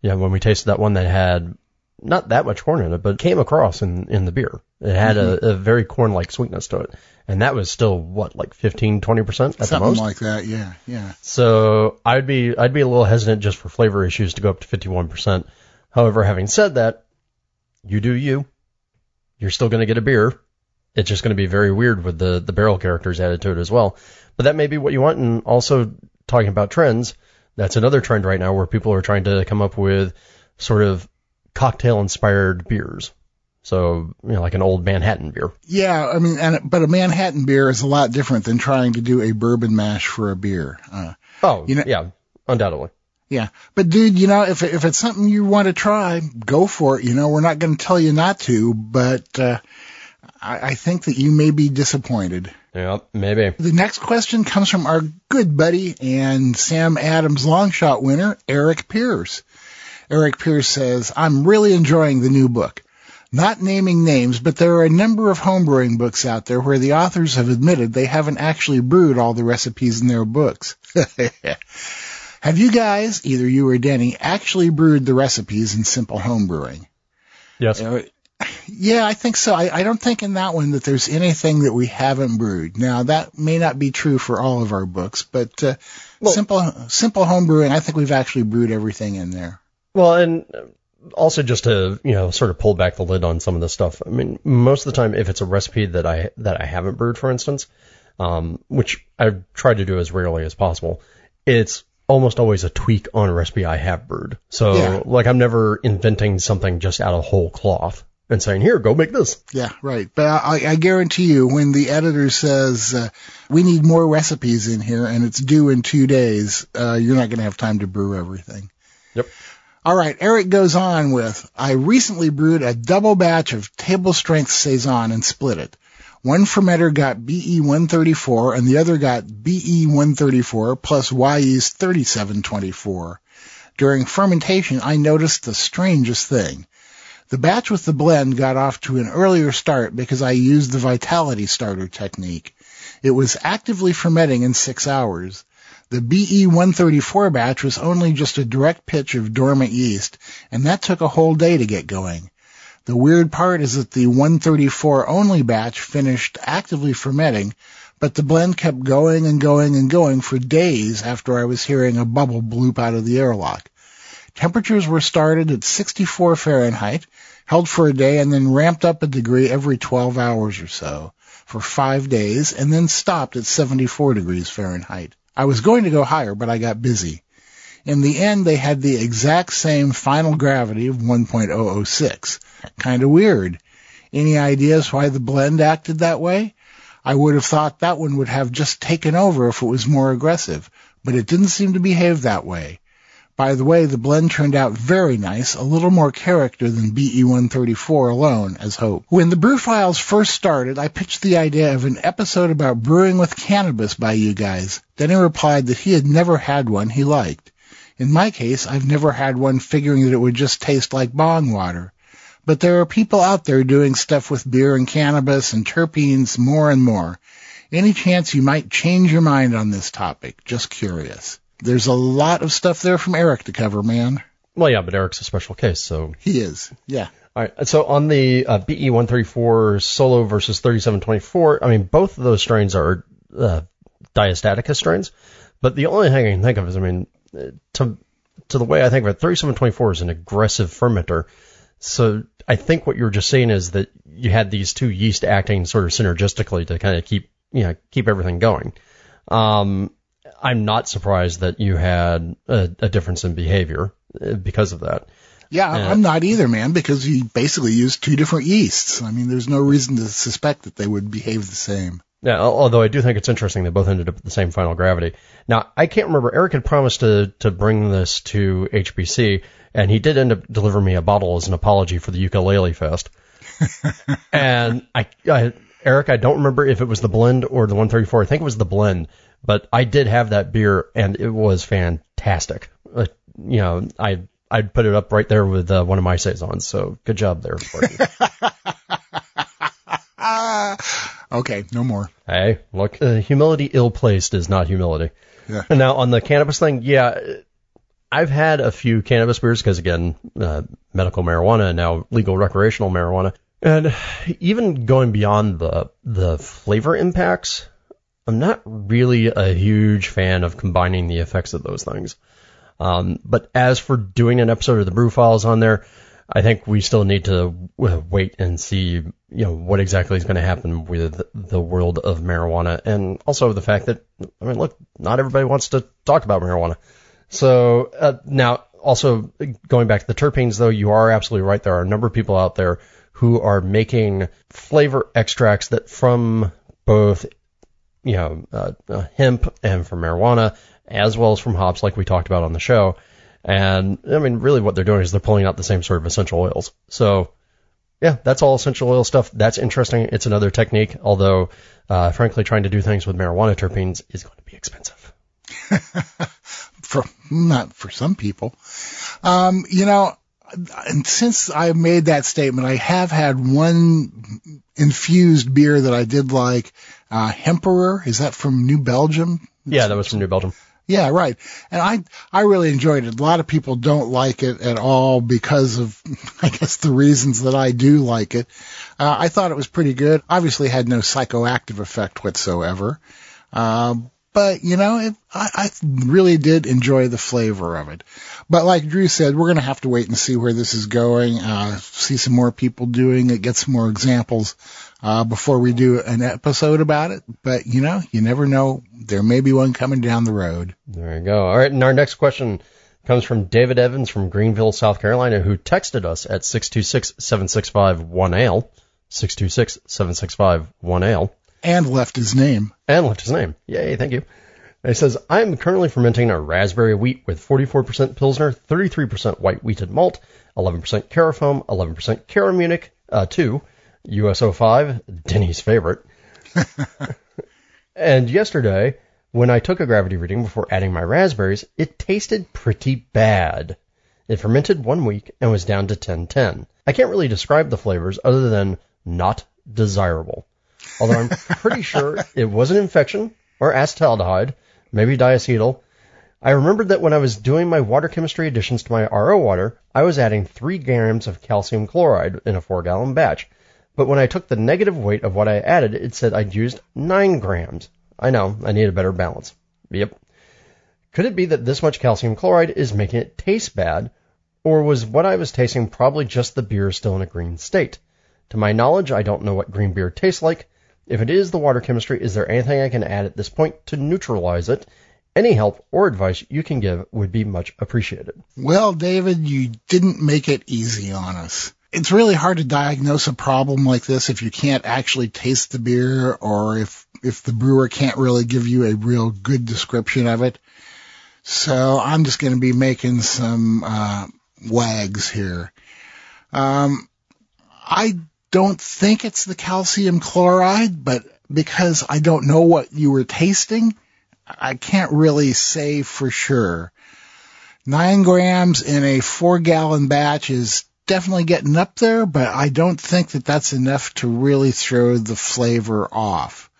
yeah, when we tasted that one that had not that much corn in it, but came across in, in the beer. It had mm-hmm. a, a very corn-like sweetness to it. And that was still what, like 15, 20% at Something the most? like that, yeah, yeah. So I'd be, I'd be a little hesitant just for flavor issues to go up to 51%. However, having said that, you do you. You're still going to get a beer. It's just going to be very weird with the, the barrel characters added to it as well. But that may be what you want. And also talking about trends, that's another trend right now where people are trying to come up with sort of cocktail inspired beers. So, you know, like an old Manhattan beer. Yeah, I mean, and, but a Manhattan beer is a lot different than trying to do a bourbon mash for a beer. Uh, oh, you know, yeah, undoubtedly. Yeah, but dude, you know, if if it's something you want to try, go for it. You know, we're not going to tell you not to, but uh, I, I think that you may be disappointed. Yeah, maybe. The next question comes from our good buddy and Sam Adams long shot winner, Eric Pierce. Eric Pierce says, I'm really enjoying the new book. Not naming names, but there are a number of homebrewing books out there where the authors have admitted they haven't actually brewed all the recipes in their books. have you guys, either you or Denny, actually brewed the recipes in simple homebrewing? Yes. Uh, yeah, I think so. I, I don't think in that one that there's anything that we haven't brewed. Now that may not be true for all of our books, but uh, well, simple simple home brewing, I think we've actually brewed everything in there. Well, and also just to you know sort of pull back the lid on some of this stuff. I mean, most of the time, if it's a recipe that I that I haven't brewed, for instance, um, which I've tried to do as rarely as possible, it's almost always a tweak on a recipe I have brewed. So yeah. like I'm never inventing something just out of whole cloth and saying, here, go make this. Yeah, right. But I, I guarantee you, when the editor says, uh, we need more recipes in here and it's due in two days, uh, you're not going to have time to brew everything. Yep. All right. Eric goes on with, I recently brewed a double batch of table strength Saison and split it. One fermenter got BE 134 and the other got BE 134 plus yeast 3724. During fermentation, I noticed the strangest thing. The batch with the blend got off to an earlier start because I used the vitality starter technique. It was actively fermenting in six hours. The BE134 batch was only just a direct pitch of dormant yeast, and that took a whole day to get going. The weird part is that the 134 only batch finished actively fermenting, but the blend kept going and going and going for days after I was hearing a bubble bloop out of the airlock. Temperatures were started at 64 Fahrenheit, held for a day, and then ramped up a degree every 12 hours or so for five days, and then stopped at 74 degrees Fahrenheit. I was going to go higher, but I got busy. In the end, they had the exact same final gravity of 1.006. Kind of weird. Any ideas why the blend acted that way? I would have thought that one would have just taken over if it was more aggressive, but it didn't seem to behave that way. By the way, the blend turned out very nice, a little more character than BE-134 alone, as hoped. When the Brew Files first started, I pitched the idea of an episode about brewing with cannabis by you guys. Then he replied that he had never had one he liked. In my case, I've never had one figuring that it would just taste like bong water. But there are people out there doing stuff with beer and cannabis and terpenes more and more. Any chance you might change your mind on this topic? Just curious. There's a lot of stuff there from Eric to cover, man. Well, yeah, but Eric's a special case, so. He is, yeah. All right. So on the uh, BE 134 solo versus 3724, I mean, both of those strains are uh, diastaticus strains, but the only thing I can think of is, I mean, to to the way I think of it, 3724 is an aggressive fermenter. So I think what you're just saying is that you had these two yeast acting sort of synergistically to kind of keep, you know, keep everything going. Um, I'm not surprised that you had a, a difference in behavior uh, because of that. Yeah, uh, I'm not either, man, because you basically used two different yeasts. I mean, there's no reason to suspect that they would behave the same. Yeah, although I do think it's interesting they both ended up at the same final gravity. Now, I can't remember. Eric had promised to to bring this to HBC, and he did end up delivering me a bottle as an apology for the ukulele fest. and I, I, Eric, I don't remember if it was the blend or the 134. I think it was the blend, but I did have that beer, and it was fantastic. Uh, you know, I I'd put it up right there with uh, one of my saisons. So good job there. Okay, no more. Hey, look, uh, humility ill placed is not humility. Yeah. Now on the cannabis thing, yeah, I've had a few cannabis beers because again, uh, medical marijuana and now legal recreational marijuana, and even going beyond the the flavor impacts, I'm not really a huge fan of combining the effects of those things. Um, but as for doing an episode of the Brew Files on there, I think we still need to wait and see, you know, what exactly is going to happen with the world of marijuana, and also the fact that, I mean, look, not everybody wants to talk about marijuana. So uh, now, also going back to the terpenes, though, you are absolutely right. There are a number of people out there who are making flavor extracts that from both, you know, uh, uh, hemp and from marijuana, as well as from hops, like we talked about on the show and I mean, really what they're doing is they're pulling out the same sort of essential oils. So yeah, that's all essential oil stuff. That's interesting. It's another technique, although, uh, frankly, trying to do things with marijuana terpenes is going to be expensive. for, not for some people. Um, you know, and since I made that statement, I have had one infused beer that I did like, uh, Hemperor. Is that from New Belgium? Yeah, that was from New Belgium. Yeah, right. And I, I really enjoyed it. A lot of people don't like it at all because of, I guess, the reasons that I do like it. Uh, I thought it was pretty good. Obviously had no psychoactive effect whatsoever. Uh, but you know, it, I, I really did enjoy the flavor of it. But like Drew said, we're going to have to wait and see where this is going. Uh, see some more people doing it, get some more examples uh, before we do an episode about it. But you know, you never know. There may be one coming down the road. There you go. All right, and our next question comes from David Evans from Greenville, South Carolina, who texted us at 626-765-1ALE, 626-765-1ALE. And left his name. And left his name. Yay, thank you. It says, I'm currently fermenting a raspberry wheat with 44% Pilsner, 33% white wheated malt, 11% Carafoam, 11% Caramunich, uh, 2, US-05, Denny's favorite. and yesterday, when I took a gravity reading before adding my raspberries, it tasted pretty bad. It fermented one week and was down to 1010. I can't really describe the flavors other than not desirable. Although I'm pretty sure it was an infection or acetaldehyde, maybe diacetyl. I remembered that when I was doing my water chemistry additions to my RO water, I was adding 3 grams of calcium chloride in a 4 gallon batch. But when I took the negative weight of what I added, it said I'd used 9 grams. I know, I need a better balance. Yep. Could it be that this much calcium chloride is making it taste bad, or was what I was tasting probably just the beer still in a green state? To my knowledge, I don't know what green beer tastes like. If it is the water chemistry, is there anything I can add at this point to neutralize it? Any help or advice you can give would be much appreciated. Well, David, you didn't make it easy on us. It's really hard to diagnose a problem like this if you can't actually taste the beer or if if the brewer can't really give you a real good description of it. So I'm just going to be making some uh, wags here. Um, I don't think it's the calcium chloride, but because I don't know what you were tasting, I can't really say for sure. Nine grams in a four gallon batch is definitely getting up there, but I don't think that that's enough to really throw the flavor off.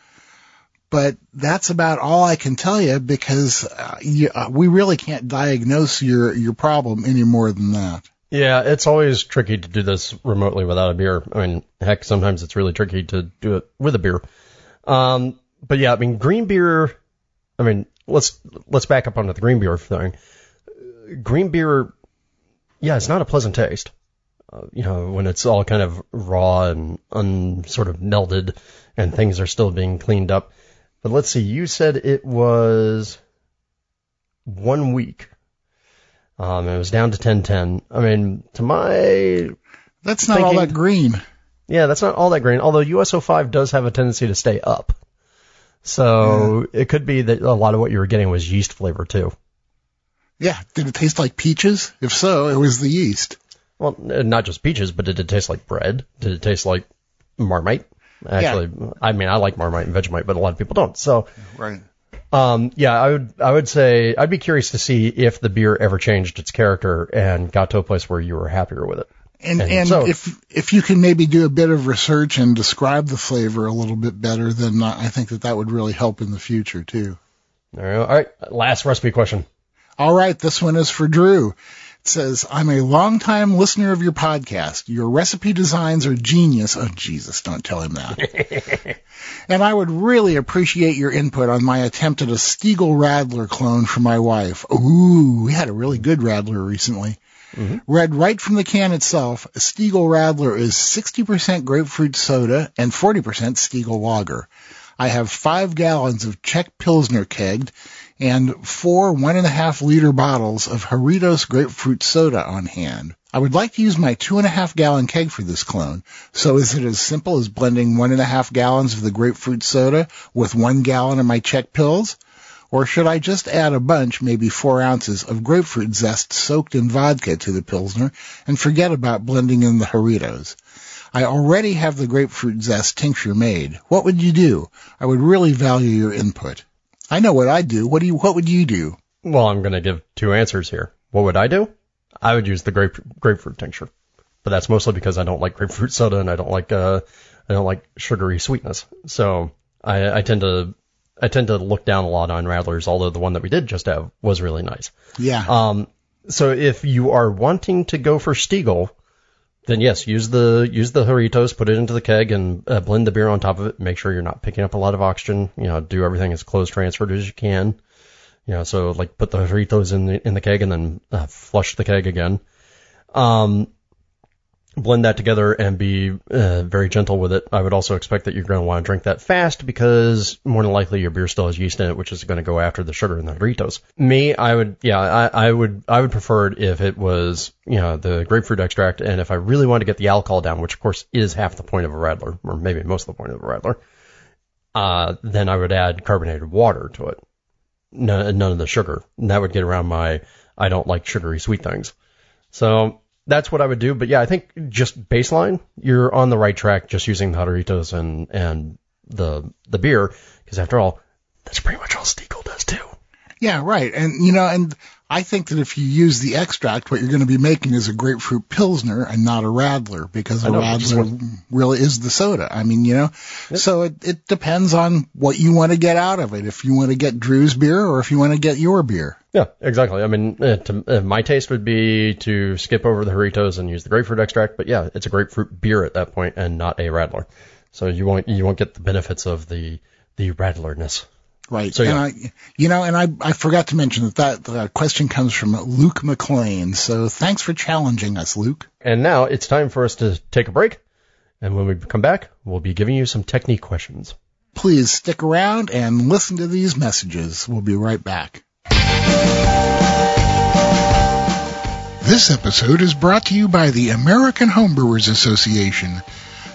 But that's about all I can tell you because uh, you, uh, we really can't diagnose your your problem any more than that. Yeah, it's always tricky to do this remotely without a beer. I mean, heck, sometimes it's really tricky to do it with a beer. Um, but yeah, I mean, green beer. I mean, let's let's back up onto the green beer thing. Green beer, yeah, it's not a pleasant taste. Uh, you know, when it's all kind of raw and un sort of melded, and things are still being cleaned up. But let's see, you said it was one week. Um, it was down to 1010. I mean, to my that's not thinking, all that green. Yeah, that's not all that green. Although US-05 does have a tendency to stay up, so yeah. it could be that a lot of what you were getting was yeast flavor too. Yeah, did it taste like peaches? If so, it was the yeast. Well, not just peaches, but did it taste like bread? Did it taste like Marmite? Actually, yeah. I mean, I like Marmite and Vegemite, but a lot of people don't. So, right. Um, yeah, I would, I would say, I'd be curious to see if the beer ever changed its character and got to a place where you were happier with it. And, and, and so, if, if you can maybe do a bit of research and describe the flavor a little bit better, then I think that that would really help in the future too. All right. All right. Last recipe question. All right. This one is for Drew says, I'm a longtime listener of your podcast. Your recipe designs are genius. Oh, Jesus, don't tell him that. and I would really appreciate your input on my attempt at a Stiegl Radler clone for my wife. Ooh, we had a really good Radler recently. Mm-hmm. Read right from the can itself, Stiegl Radler is 60% grapefruit soda and 40% Stiegl lager. I have five gallons of Czech Pilsner kegged and four one and a half liter bottles of Jarritos grapefruit soda on hand. I would like to use my two and a half gallon keg for this clone. So is it as simple as blending one and a half gallons of the grapefruit soda with one gallon of my Czech Pils? Or should I just add a bunch, maybe four ounces, of grapefruit zest soaked in vodka to the Pilsner and forget about blending in the Jarritos? I already have the grapefruit zest tincture made. What would you do? I would really value your input. I know what I'd do. What do you, what would you do? Well, I'm going to give two answers here. What would I do? I would use the grape, grapefruit tincture, but that's mostly because I don't like grapefruit soda and I don't like, uh, I don't like sugary sweetness. So I, I tend to, I tend to look down a lot on radlers, although the one that we did just have was really nice. Yeah. Um, so if you are wanting to go for Stiegl, then yes, use the use the Jarritos, put it into the keg, and uh, blend the beer on top of it. Make sure you're not picking up a lot of oxygen. You know, do everything as close transferred as you can. You know, so like put the Jarritos in the in the keg and then uh, flush the keg again. Um, blend that together and be uh, very gentle with it. I would also expect that you're going to want to drink that fast because more than likely your beer still has yeast in it, which is going to go after the sugar in the Doritos. Me, I would, yeah, I, I would, I would prefer it if it was, you know, the grapefruit extract, and if I really wanted to get the alcohol down, which of course is half the point of a radler, or maybe most of the point of a radler, uh, then I would add carbonated water to it. None, none of the sugar. And that would get around my, I don't like sugary sweet things. So that's what I would do. But yeah, I think just baseline, you're on the right track just using the Jarritos and, and the, the beer. Cause after all, that's pretty much all Stiegl does too. Yeah, right. And, you know, and I think that if you use the extract, what you're going to be making is a grapefruit pilsner and not a radler because a know, radler really is the soda. I mean, you know, yep. so it, it depends on what you want to get out of it. If you want to get Drew's beer or if you want to get your beer. Yeah, exactly. I mean, uh, to, uh, my taste would be to skip over the Jarritos and use the grapefruit extract, but yeah, it's a grapefruit beer at that point and not a radler. So you won't, you won't get the benefits of the, the radlerness. Right. So, yeah. And I, you know, and I, I forgot to mention that, that that question comes from Luke McLean. So thanks for challenging us, Luke. And now it's time for us to take a break. And when we come back, we'll be giving you some technique questions. Please stick around and listen to these messages. We'll be right back. This episode is brought to you by the American Homebrewers Association.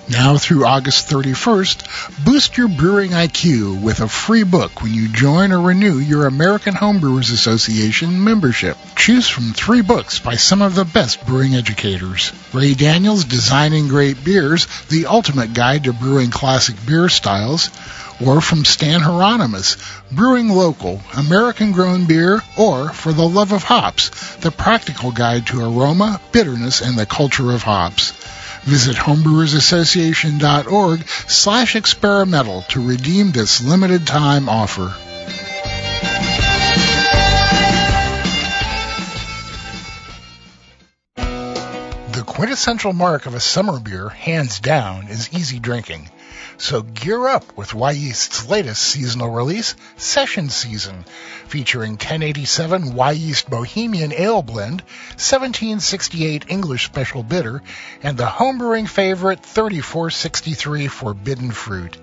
Now through August 31st, boost your brewing IQ with a free book when you join or renew your American Homebrewers Association membership. Choose from three books by some of the best brewing educators. Ray Daniels' Designing Great Beers, the ultimate guide to brewing classic beer styles, or from Stan Hieronymus, Brewing Local, American Grown Beer, or For the Love of Hops, the practical guide to aroma, bitterness, and the culture of hops. Visit homebrewersassociation.org slash experimental to redeem this limited time offer. The quintessential mark of a summer beer, hands down, is easy drinking. So gear up with Wyeast's latest seasonal release, Session Season, featuring 1087 Wyeast Bohemian Ale Blend, 1768 English Special Bitter, and the homebrewing favorite 3463 Forbidden Fruit.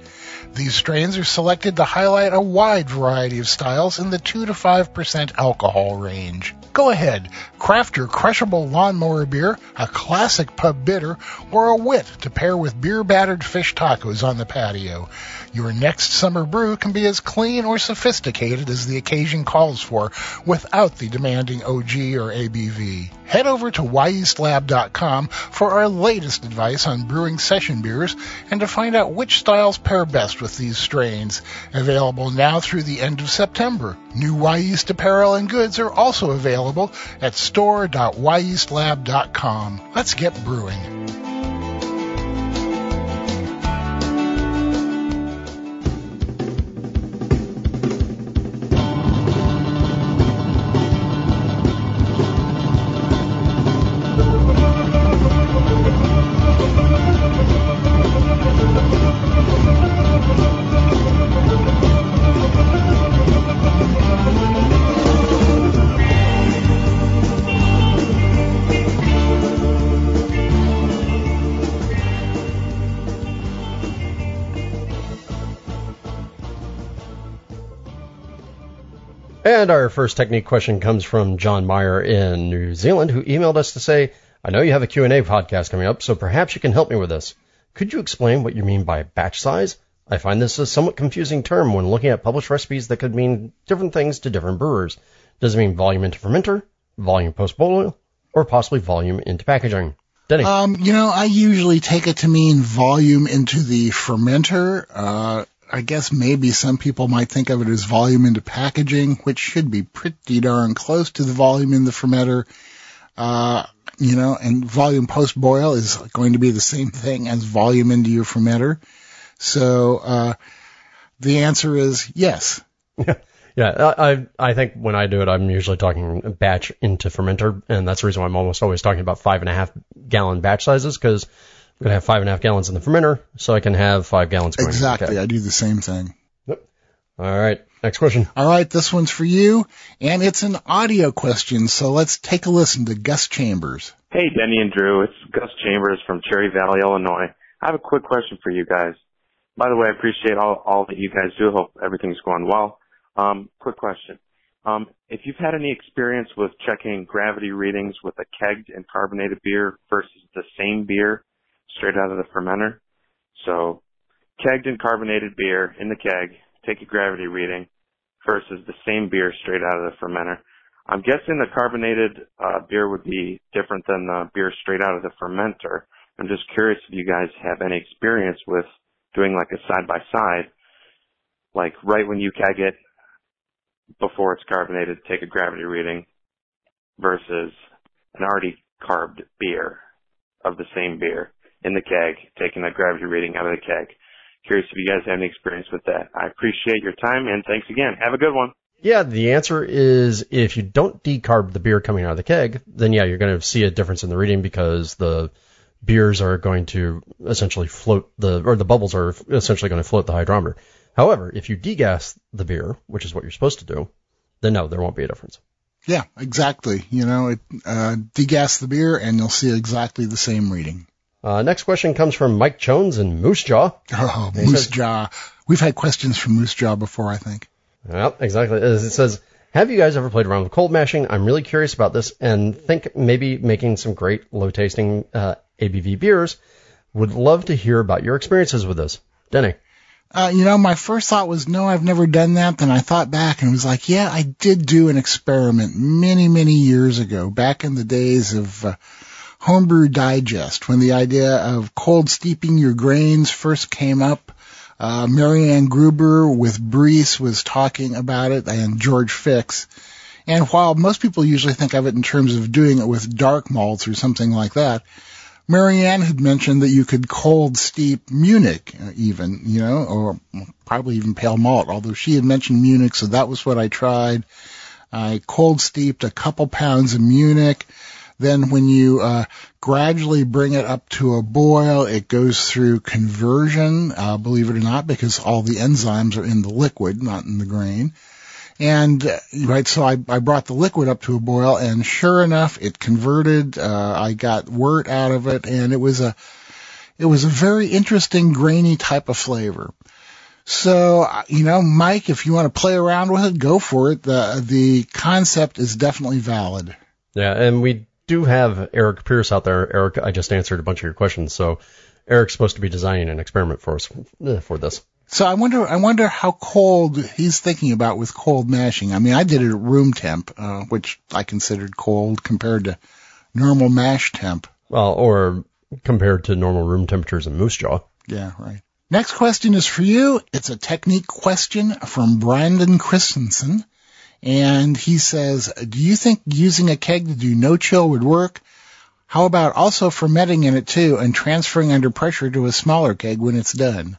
These strains are selected to highlight a wide variety of styles in the 2 to 5% alcohol range. Go ahead, craft your crushable lawnmower beer, a classic pub bitter, or a wit to pair with beer battered fish tacos on the patio. Your next summer brew can be as clean or sophisticated as the occasion calls for without the demanding OG or ABV. Head over to wyeastlab.com for our latest advice on brewing session beers and to find out which styles pair best with these strains. Available now through the end of September. New Wyeast apparel and goods are also available at store.wyeastlab.com. Let's get brewing. And our first technique question comes from John Meyer in New Zealand, who emailed us to say, I know you have a Q&A podcast coming up, so perhaps you can help me with this. Could you explain what you mean by batch size? I find this a somewhat confusing term when looking at published recipes that could mean different things to different brewers. Does it mean volume into fermenter, volume post boil, or possibly volume into packaging? Denny. Um, you know, I usually take it to mean volume into the fermenter. Uh, I guess maybe some people might think of it as volume into packaging, which should be pretty darn close to the volume in the fermenter. Uh, you know, and volume post boil is going to be the same thing as volume into your fermenter. So, uh, the answer is yes. Yeah, I I think when I do it, I'm usually talking batch into fermenter, and that's the reason why I'm almost always talking about five and a half gallon batch sizes because I'm gonna have five and a half gallons in the fermenter, so I can have five gallons going. Exactly, I do the same thing. Yep. All right, next question. All right, this one's for you, and it's an audio question, so let's take a listen to Gus Chambers. Hey, Denny and Drew, it's Gus Chambers from Cherry Valley, Illinois. I have a quick question for you guys. By the way, I appreciate all, all that you guys do. Hope everything's going well. Um, quick question. Um, if you've had any experience with checking gravity readings with a kegged and carbonated beer versus the same beer straight out of the fermenter. So kegged and carbonated beer in the keg, take a gravity reading versus the same beer straight out of the fermenter. I'm guessing the carbonated uh, beer would be different than the beer straight out of the fermenter. I'm just curious if you guys have any experience with doing like a side by side, like right when you keg it, before it's carbonated, take a gravity reading versus an already carved beer of the same beer in the keg, taking a gravity reading out of the keg. Curious if you guys have any experience with that. I appreciate your time and thanks again. Have a good one. Yeah, the answer is if you don't decarb the beer coming out of the keg, then yeah, you're going to see a difference in the reading because the beers are going to essentially float the, or the bubbles are essentially going to float the hydrometer. However, if you degas the beer, which is what you're supposed to do, then no, there won't be a difference. Yeah, exactly. You know, it, uh, degas the beer and you'll see exactly the same reading. Uh, next question comes from Mike Jones in Moose Jaw. Oh, Moose says, Jaw. We've had questions from Moose Jaw before, I think. Well, exactly. It says, Have you guys ever played around with cold mashing? I'm really curious about this and think maybe making some great low tasting uh, ABV beers. Would love to hear about your experiences with this. Denny. Uh, you know, my first thought was, no, I've never done that. Then I thought back and was like, yeah, I did do an experiment many, many years ago, back in the days of uh, Homebrew Digest, when the idea of cold steeping your grains first came up. Uh, Mary Anne Gruber with Briess was talking about it and George Fix. And while most people usually think of it in terms of doing it with dark malts or something like that, Mary Anne had mentioned that you could cold steep Munich uh, even, you know, or probably even pale malt, although she had mentioned Munich, so that was what I tried. I cold steeped a couple pounds of Munich. Then when you uh, gradually bring it up to a boil, it goes through conversion, uh, believe it or not, because all the enzymes are in the liquid, not in the grain. And uh, right, so I, I brought the liquid up to a boil, and sure enough, it converted. Uh, I got wort out of it, and it was a it was a very interesting grainy type of flavor. So uh, you know, Mike, if you want to play around with it, go for it. the The concept is definitely valid. Yeah, and we do have Eric Pierce out there. Eric, I just answered a bunch of your questions, so Eric's supposed to be designing an experiment for us uh, for this. So I wonder, I wonder how cold he's thinking about with cold mashing. I mean, I did it at room temp, uh, which I considered cold compared to normal mash temp. Well, or compared to normal room temperatures in Moose Jaw. Yeah, right. Next question is for you. It's a technique question from Brandon Christensen. And he says, do you think using a keg to do no chill would work? How about also fermenting in it too and transferring under pressure to a smaller keg when it's done?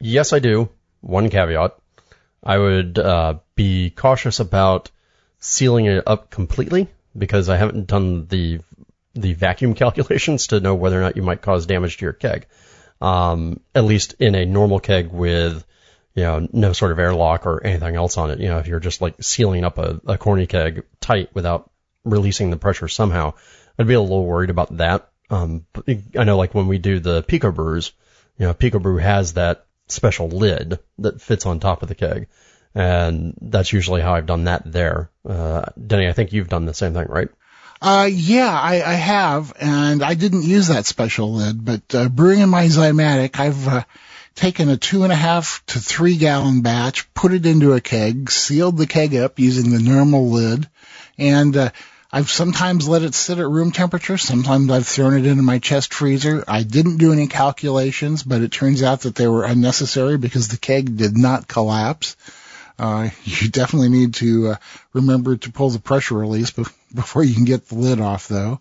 Yes, I do. One caveat. I would uh, be cautious about sealing it up completely because I haven't done the the vacuum calculations to know whether or not you might cause damage to your keg. Um, at least in a normal keg with you know no sort of airlock or anything else on it. You know, if you're just like sealing up a, a corny keg tight without releasing the pressure somehow, I'd be a little worried about that. Um, I know like when we do the PicoBrews, you know, PicoBrew has that special lid that fits on top of the keg. And that's usually how I've done that there. Uh, Denny, I think you've done the same thing, right? Uh, yeah, I, I have, and I didn't use that special lid, but uh, brewing in my Zymatic, I've uh, taken a two and a half to three gallon batch, put it into a keg, sealed the keg up using the normal lid, and uh, I've sometimes let it sit at room temperature. Sometimes I've thrown it into my chest freezer. I didn't do any calculations, but it turns out that they were unnecessary because the keg did not collapse. Uh, you definitely need to uh, remember to pull the pressure release before you can get the lid off, though.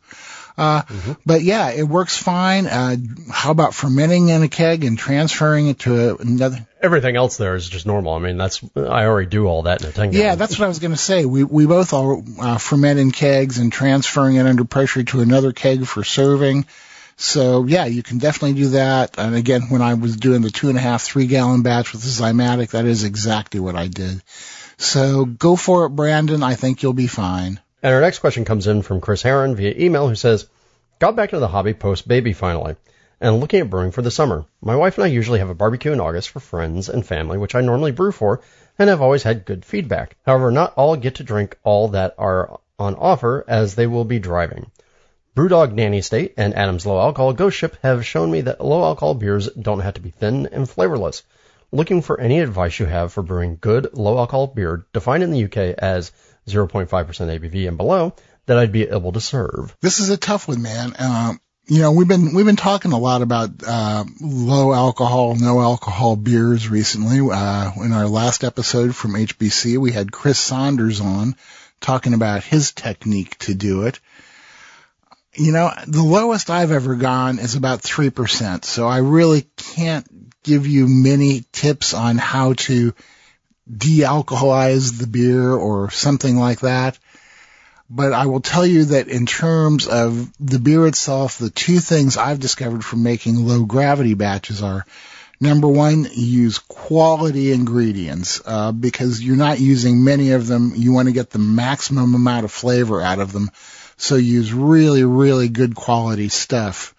Uh, mm-hmm. But yeah, it works fine. Uh, how about fermenting in a keg and transferring it to another? Everything else there is just normal. I mean, that's I already do all that in a gallon. Yeah, that's what I was going to say. We we both all uh, ferment in kegs and transferring it under pressure to another keg for serving. So yeah, you can definitely do that. And again, when I was doing the two and a half, three gallon batch with the Zymatic, that is exactly what I did. So go for it, Brandon. I think you'll be fine. And our next question comes in from Chris Heron via email who says, Got back into the hobby post baby finally, and looking at brewing for the summer. My wife and I usually have a barbecue in August for friends and family, which I normally brew for, and have always had good feedback. However, not all get to drink all that are on offer as they will be driving. Brewdog Nanny State and Adnams Low Alcohol Ghost Ship have shown me that low alcohol beers don't have to be thin and flavorless. Looking for any advice you have for brewing good low alcohol beer defined in the UK as 0.5% ABV and below that I'd be able to serve. This is a tough one, man. Uh, you know, we've been we've been talking a lot about uh, low alcohol, no alcohol beers recently. Uh, in our last episode from HBC, we had Chris Saunders on talking about his technique to do it. You know, the lowest I've ever gone is about three percent, so I really can't give you many tips on how to de-alcoholize the beer or something like that. But I will tell you that in terms of the beer itself, the two things I've discovered from making low gravity batches are number one, use quality ingredients uh, because you're not using many of them. You want to get the maximum amount of flavor out of them. So use really, really good quality stuff.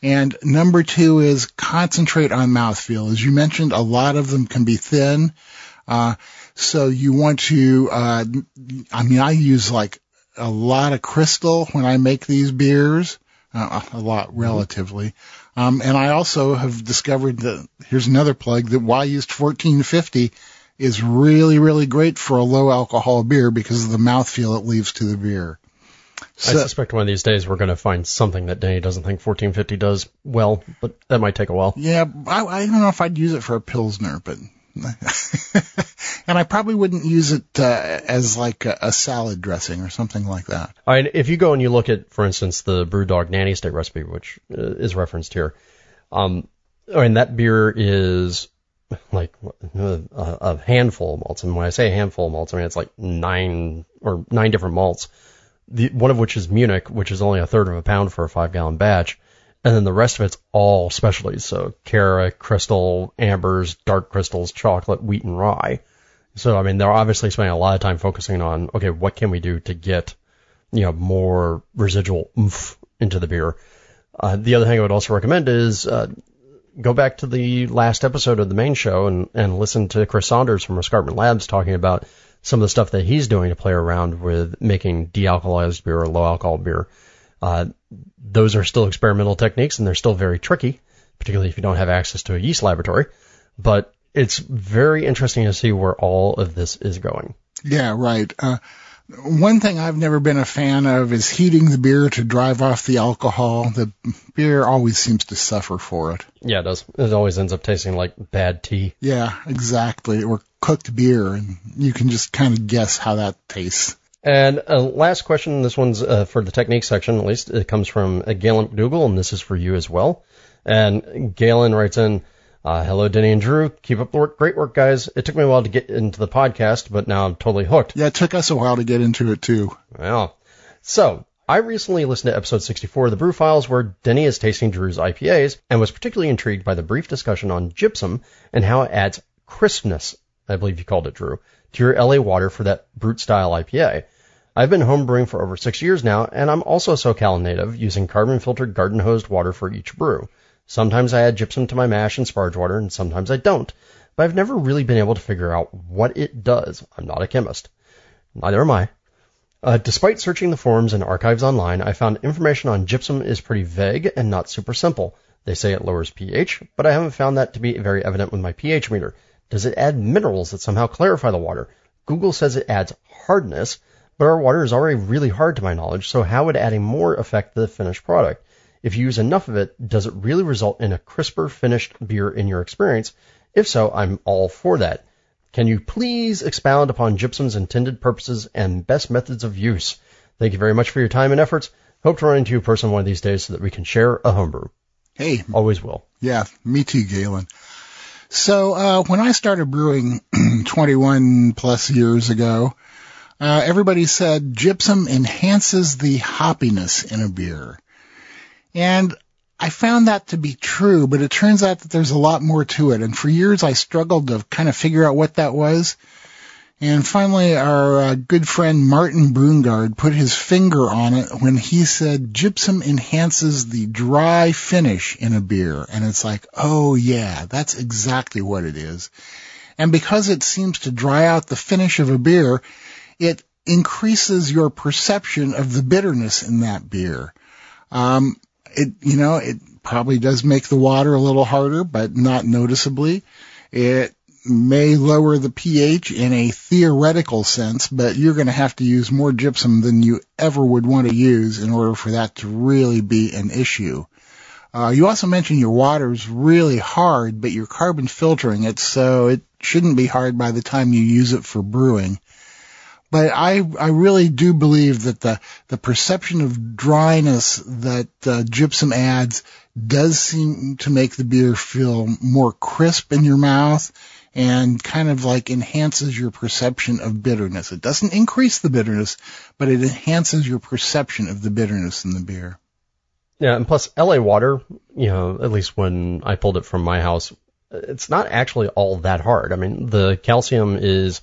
And number two is concentrate on mouthfeel. As you mentioned, a lot of them can be thin. Uh, So you want to, uh, I mean, I use like a lot of crystal when I make these beers, uh, a lot relatively. Um, and I also have discovered that here's another plug that Wyeast 1450 is really, really great for a low alcohol beer because of the mouthfeel it leaves to the beer. So, I suspect one of these days we're going to find something that Danny doesn't think 1450 does well, but that might take a while. Yeah, I, I don't know if I'd use it for a pilsner, but and I probably wouldn't use it uh, as like a, a, salad dressing or something like that. All right, if you go and you look at, for instance, the BrewDog Nanny State recipe, which uh, is referenced here, um, I mean that beer is like a, a handful of malts, and when I say a handful of malts, I mean it's like nine or nine different malts the, one of which is Munich, which is only a third of a pound for a five gallon batch. And then the rest of it's all specialties. So Carrick, crystal, ambers, dark crystals, chocolate, wheat, and rye. So, I mean, they're obviously spending a lot of time focusing on, okay, what can we do to get, you know, more residual oomph into the beer? Uh, the other thing I would also recommend is, uh, go back to the last episode of the main show and, and listen to Chris Saunders from Escarpment Labs talking about some of the stuff that he's doing to play around with making de-alkalized beer or low alcohol beer. Uh, those are still experimental techniques and they're still very tricky, particularly if you don't have access to a yeast laboratory. But it's very interesting to see where all of this is going. Yeah, right. Uh, one thing I've never been a fan of is heating the beer to drive off the alcohol. The beer always seems to suffer for it. Yeah, it does. It always ends up tasting like bad tea. Yeah, exactly. Or cooked beer, and you can just kind of guess how that tastes. And uh, last question, this one's uh, for the technique section, at least. It comes from uh, Galen McDougall, and this is for you as well. And Galen writes in, uh, hello, Denny and Drew. Keep up the work. Great work, guys. It took me a while to get into the podcast, but now I'm totally hooked. Yeah, it took us a while to get into it too. Well, so I recently listened to episode 64 of the Brew Files where Denny is tasting Drew's IPAs and was particularly intrigued by the brief discussion on gypsum and how it adds crispness, I believe you called it, Drew, to your LA water for that brute style IPA. I've been homebrewing for over six years now, and I'm also a SoCal native, using carbon filtered garden hosed water for each brew. Sometimes I add gypsum to my mash and sparge water, and sometimes I don't. But I've never really been able to figure out what it does. I'm not a chemist. Neither am I. Uh, despite searching the forums and archives online, I found information on gypsum is pretty vague and not super simple. They say it lowers pH, but I haven't found that to be very evident with my pH meter. Does it add minerals that somehow clarify the water? Google says it adds hardness, but our water is already really hard to my knowledge, so how would adding more affect the finished product? If you use enough of it, does it really result in a crisper finished beer in your experience? If so, I'm all for that. Can you please expound upon gypsum's intended purposes and best methods of use? Thank you very much for your time and efforts. Hope to run into you in person one of these days so that we can share a homebrew. Hey. Always will. Yeah, me too, Galen. So, uh, when I started brewing 21 plus years ago, uh, everybody said gypsum enhances the hoppiness in a beer. And I found that to be true, but it turns out that there's a lot more to it. And for years I struggled to kind of figure out what that was. And finally, our uh, good friend Martin Brungard put his finger on it when he said gypsum enhances the dry finish in a beer. And it's like, oh yeah, that's exactly what it is. And because it seems to dry out the finish of a beer, it increases your perception of the bitterness in that beer. Um, it, you know, it probably does make the water a little harder, but not noticeably. It may lower the pH in a theoretical sense, but you're going to have to use more gypsum than you ever would want to use in order for that to really be an issue. Uh, you also mentioned your water is really hard, but you're carbon filtering it, so it shouldn't be hard by the time you use it for brewing. But I, I really do believe that the, the perception of dryness that uh, gypsum adds does seem to make the beer feel more crisp in your mouth and kind of like enhances your perception of bitterness. It doesn't increase the bitterness, but it enhances your perception of the bitterness in the beer. Yeah, and plus LA water, you know, at least when I pulled it from my house, it's not actually all that hard. I mean, the calcium is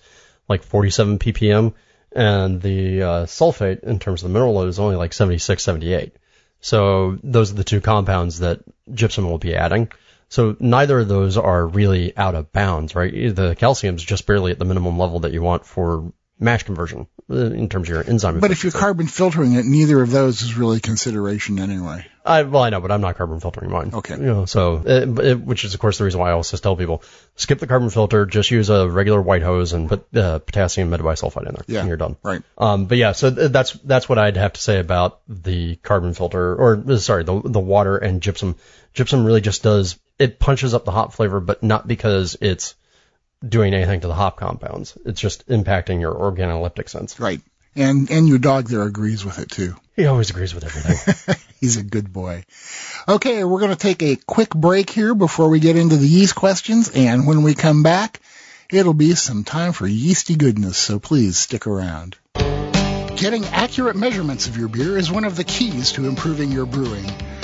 like 47 ppm, and the uh, sulfate in terms of the mineral load is only like 76, 78. So those are the two compounds that gypsum will be adding. So neither of those are really out of bounds, right? The calcium's just barely at the minimum level that you want for mash conversion uh, in terms of your enzyme. But if you're carbon filtering it, neither of those is really consideration anyway. I, well, I know, but I'm not carbon filtering mine. Okay. You know, so, uh, it, which is of course the reason why I always tell people, skip the carbon filter, just use a regular white hose and put uh, potassium metabisulfite in there. Yeah. And you're done. Right. Um, but yeah, so th- that's, that's what I'd have to say about the carbon filter, or uh, sorry, the, the water and gypsum. Gypsum really just does, it punches up the hop flavor, but not because it's doing anything to the hop compounds. It's just impacting your organoleptic sense. Right. And and your dog there agrees with it too. He always agrees with everything. He's a good boy. Okay, we're going to take a quick break here before we get into the yeast questions, and when we come back, it'll be some time for yeasty goodness, so please stick around. Getting accurate measurements of your beer is one of the keys to improving your brewing.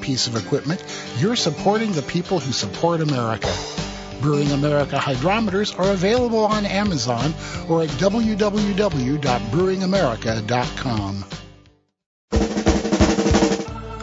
piece of equipment, you're supporting the people who support America. Brewing America hydrometers are available on Amazon or at www.brewingamerica.com.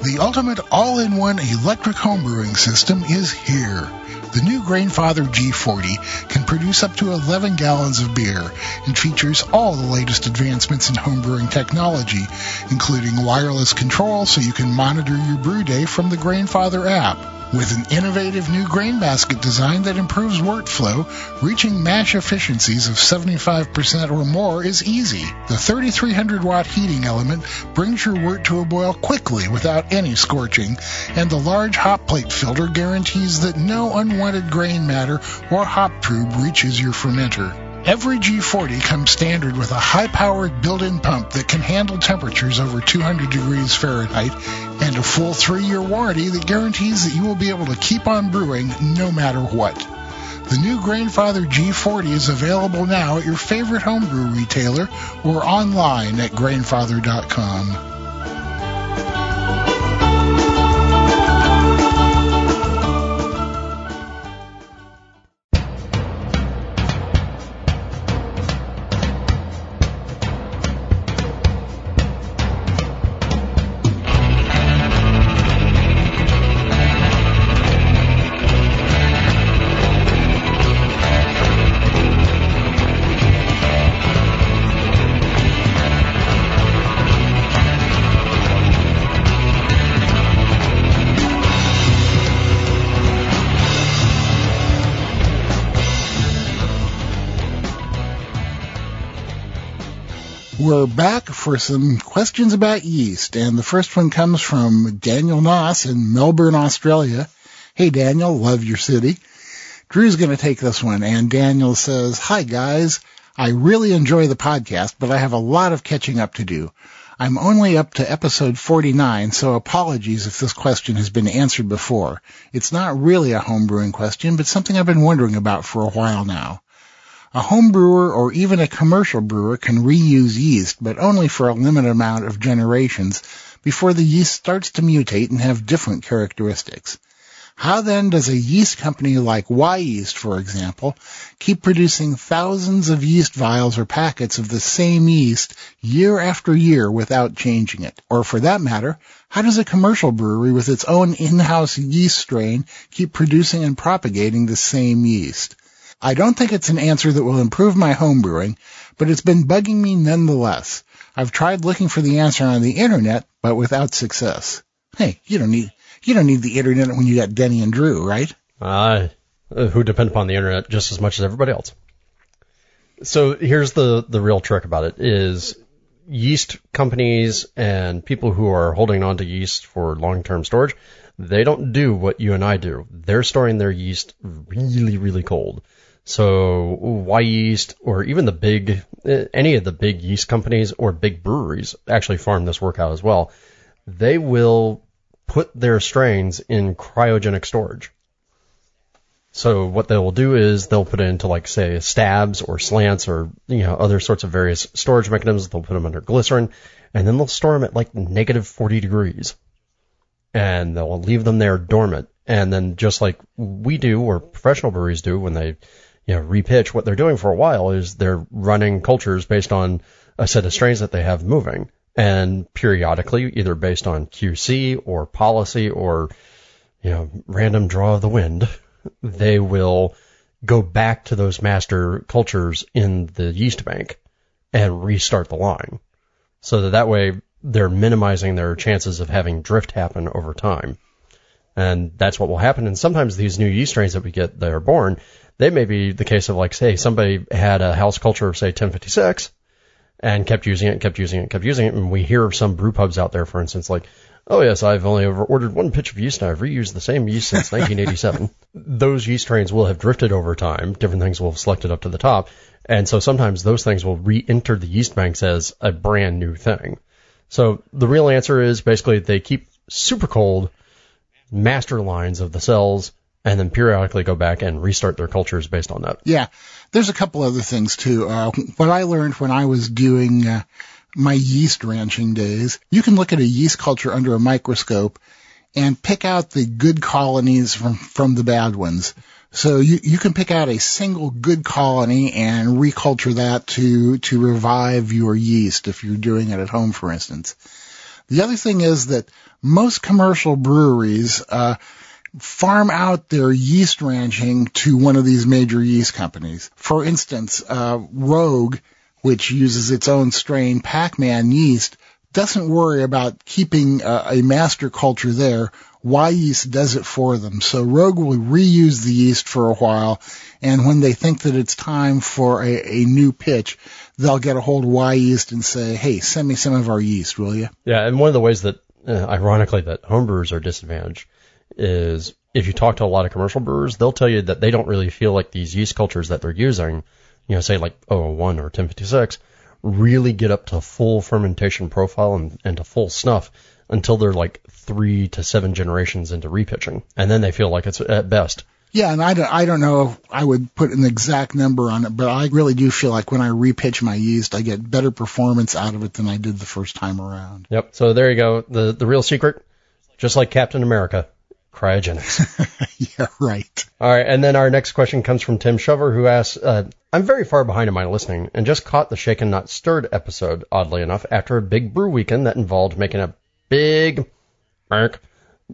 The ultimate all-in-one electric homebrewing system is here. The new Grainfather G40 can produce up to 11 gallons of beer and features all the latest advancements in homebrewing technology, including wireless control so you can monitor your brew day from the Grainfather app. With an innovative new grain basket design that improves workflow, reaching mash efficiencies of 75% or more is easy. The 3300 watt heating element brings your wort to a boil quickly without any scorching, and the large hop plate filter guarantees that no unwanted grain matter or hop tube reaches your fermenter. Every G40 comes standard with a high-powered built-in pump that can handle temperatures over 200 degrees Fahrenheit and a full three-year warranty that guarantees that you will be able to keep on brewing no matter what. The new Grainfather G40 is available now at your favorite homebrew retailer or online at grainfather.com. We're back for some questions about yeast, and the first one comes from Daniel Noss in Melbourne, Australia. Hey Daniel, love your city. Drew's going to take this one, and Daniel says, Hi guys, I really enjoy the podcast, but I have a lot of catching up to do. I'm only up to episode 49, so apologies if this question has been answered before. It's not really a homebrewing question, but something I've been wondering about for a while now. A home brewer or even a commercial brewer can reuse yeast, but only for a limited amount of generations before the yeast starts to mutate and have different characteristics. How then does a yeast company like Wyeast, for example, keep producing thousands of yeast vials or packets of the same yeast year after year without changing it? Or for that matter, how does a commercial brewery with its own in-house yeast strain keep producing and propagating the same yeast? I don't think it's an answer that will improve my home brewing, but it's been bugging me nonetheless. I've tried looking for the answer on the internet, but without success. Hey, you don't need you don't need the internet when you got Denny and Drew, right? Uh, who depend upon the internet just as much as everybody else. So here's the the real trick about it is yeast companies and people who are holding on to yeast for long-term storage, they don't do what you and I do. They're storing their yeast really, really cold. So Wyeast, or even the big, eh, any of the big yeast companies or big breweries actually farm this work out as well. They will put their strains in cryogenic storage. So what they will do is they'll put it into like say stabs or slants or you know other sorts of various storage mechanisms. They'll put them under glycerin, and then they'll store them at like negative 40 degrees, and they'll leave them there dormant. And then just like we do or professional breweries do when they you know repitch, what they're doing for a while is they're running cultures based on a set of strains that they have moving, and periodically either based on QC or policy or you know random draw of the wind they will go back to those master cultures in the yeast bank and restart the line. So that that way they're minimizing their chances of having drift happen over time. And that's what will happen. And sometimes these new yeast strains that we get that are born, they may be the case of like, say, somebody had a house culture of say 1056 and kept using it, kept using it, kept using it. And we hear of some brew pubs out there, for instance, like, Oh yes, I've only ever ordered one pitch of yeast and I've reused the same yeast since 1987. those yeast strains will have drifted over time. Different things will have selected up to the top. And so sometimes those things will re-enter the yeast banks as a brand new thing. So the real answer is basically they keep super cold master lines of the cells and then periodically go back and restart their cultures based on that. Yeah. There's a couple other things too. Uh, what I learned when I was doing uh, my yeast ranching days, you can look at a yeast culture under a microscope and pick out the good colonies from, from the bad ones. So you, you can pick out a single good colony and reculture that to, to revive your yeast if you're doing it at home, for instance. The other thing is that most commercial breweries, uh, farm out their yeast ranching to one of these major yeast companies. For instance, uh, Rogue which uses its own strain, Pac-Man yeast, doesn't worry about keeping a, a master culture there. Wyeast does it for them. So Rogue will reuse the yeast for a while, and when they think that it's time for a, a new pitch, they'll get a hold of Wyeast and say, "Hey, send me some of our yeast, will you?" Yeah, and one of the ways that, uh, ironically, that homebrewers are disadvantaged is if you talk to a lot of commercial brewers, they'll tell you that they don't really feel like these yeast cultures that they're using you know, say like 001 or 1056, really get up to full fermentation profile and, and to full snuff until they're like three to seven generations into repitching. And then they feel like it's at best. Yeah, and I don't, I don't know if I would put an exact number on it, but I really do feel like when I repitch my yeast, I get better performance out of it than I did the first time around. Yep. So there you go. The the real secret, just like Captain America, cryogenics. yeah, right. All right, and then our next question comes from Tim Shover, who asks, uh, "I'm very far behind in my listening, and just caught the Shaken Not Stirred episode, oddly enough, after a big brew weekend that involved making a big,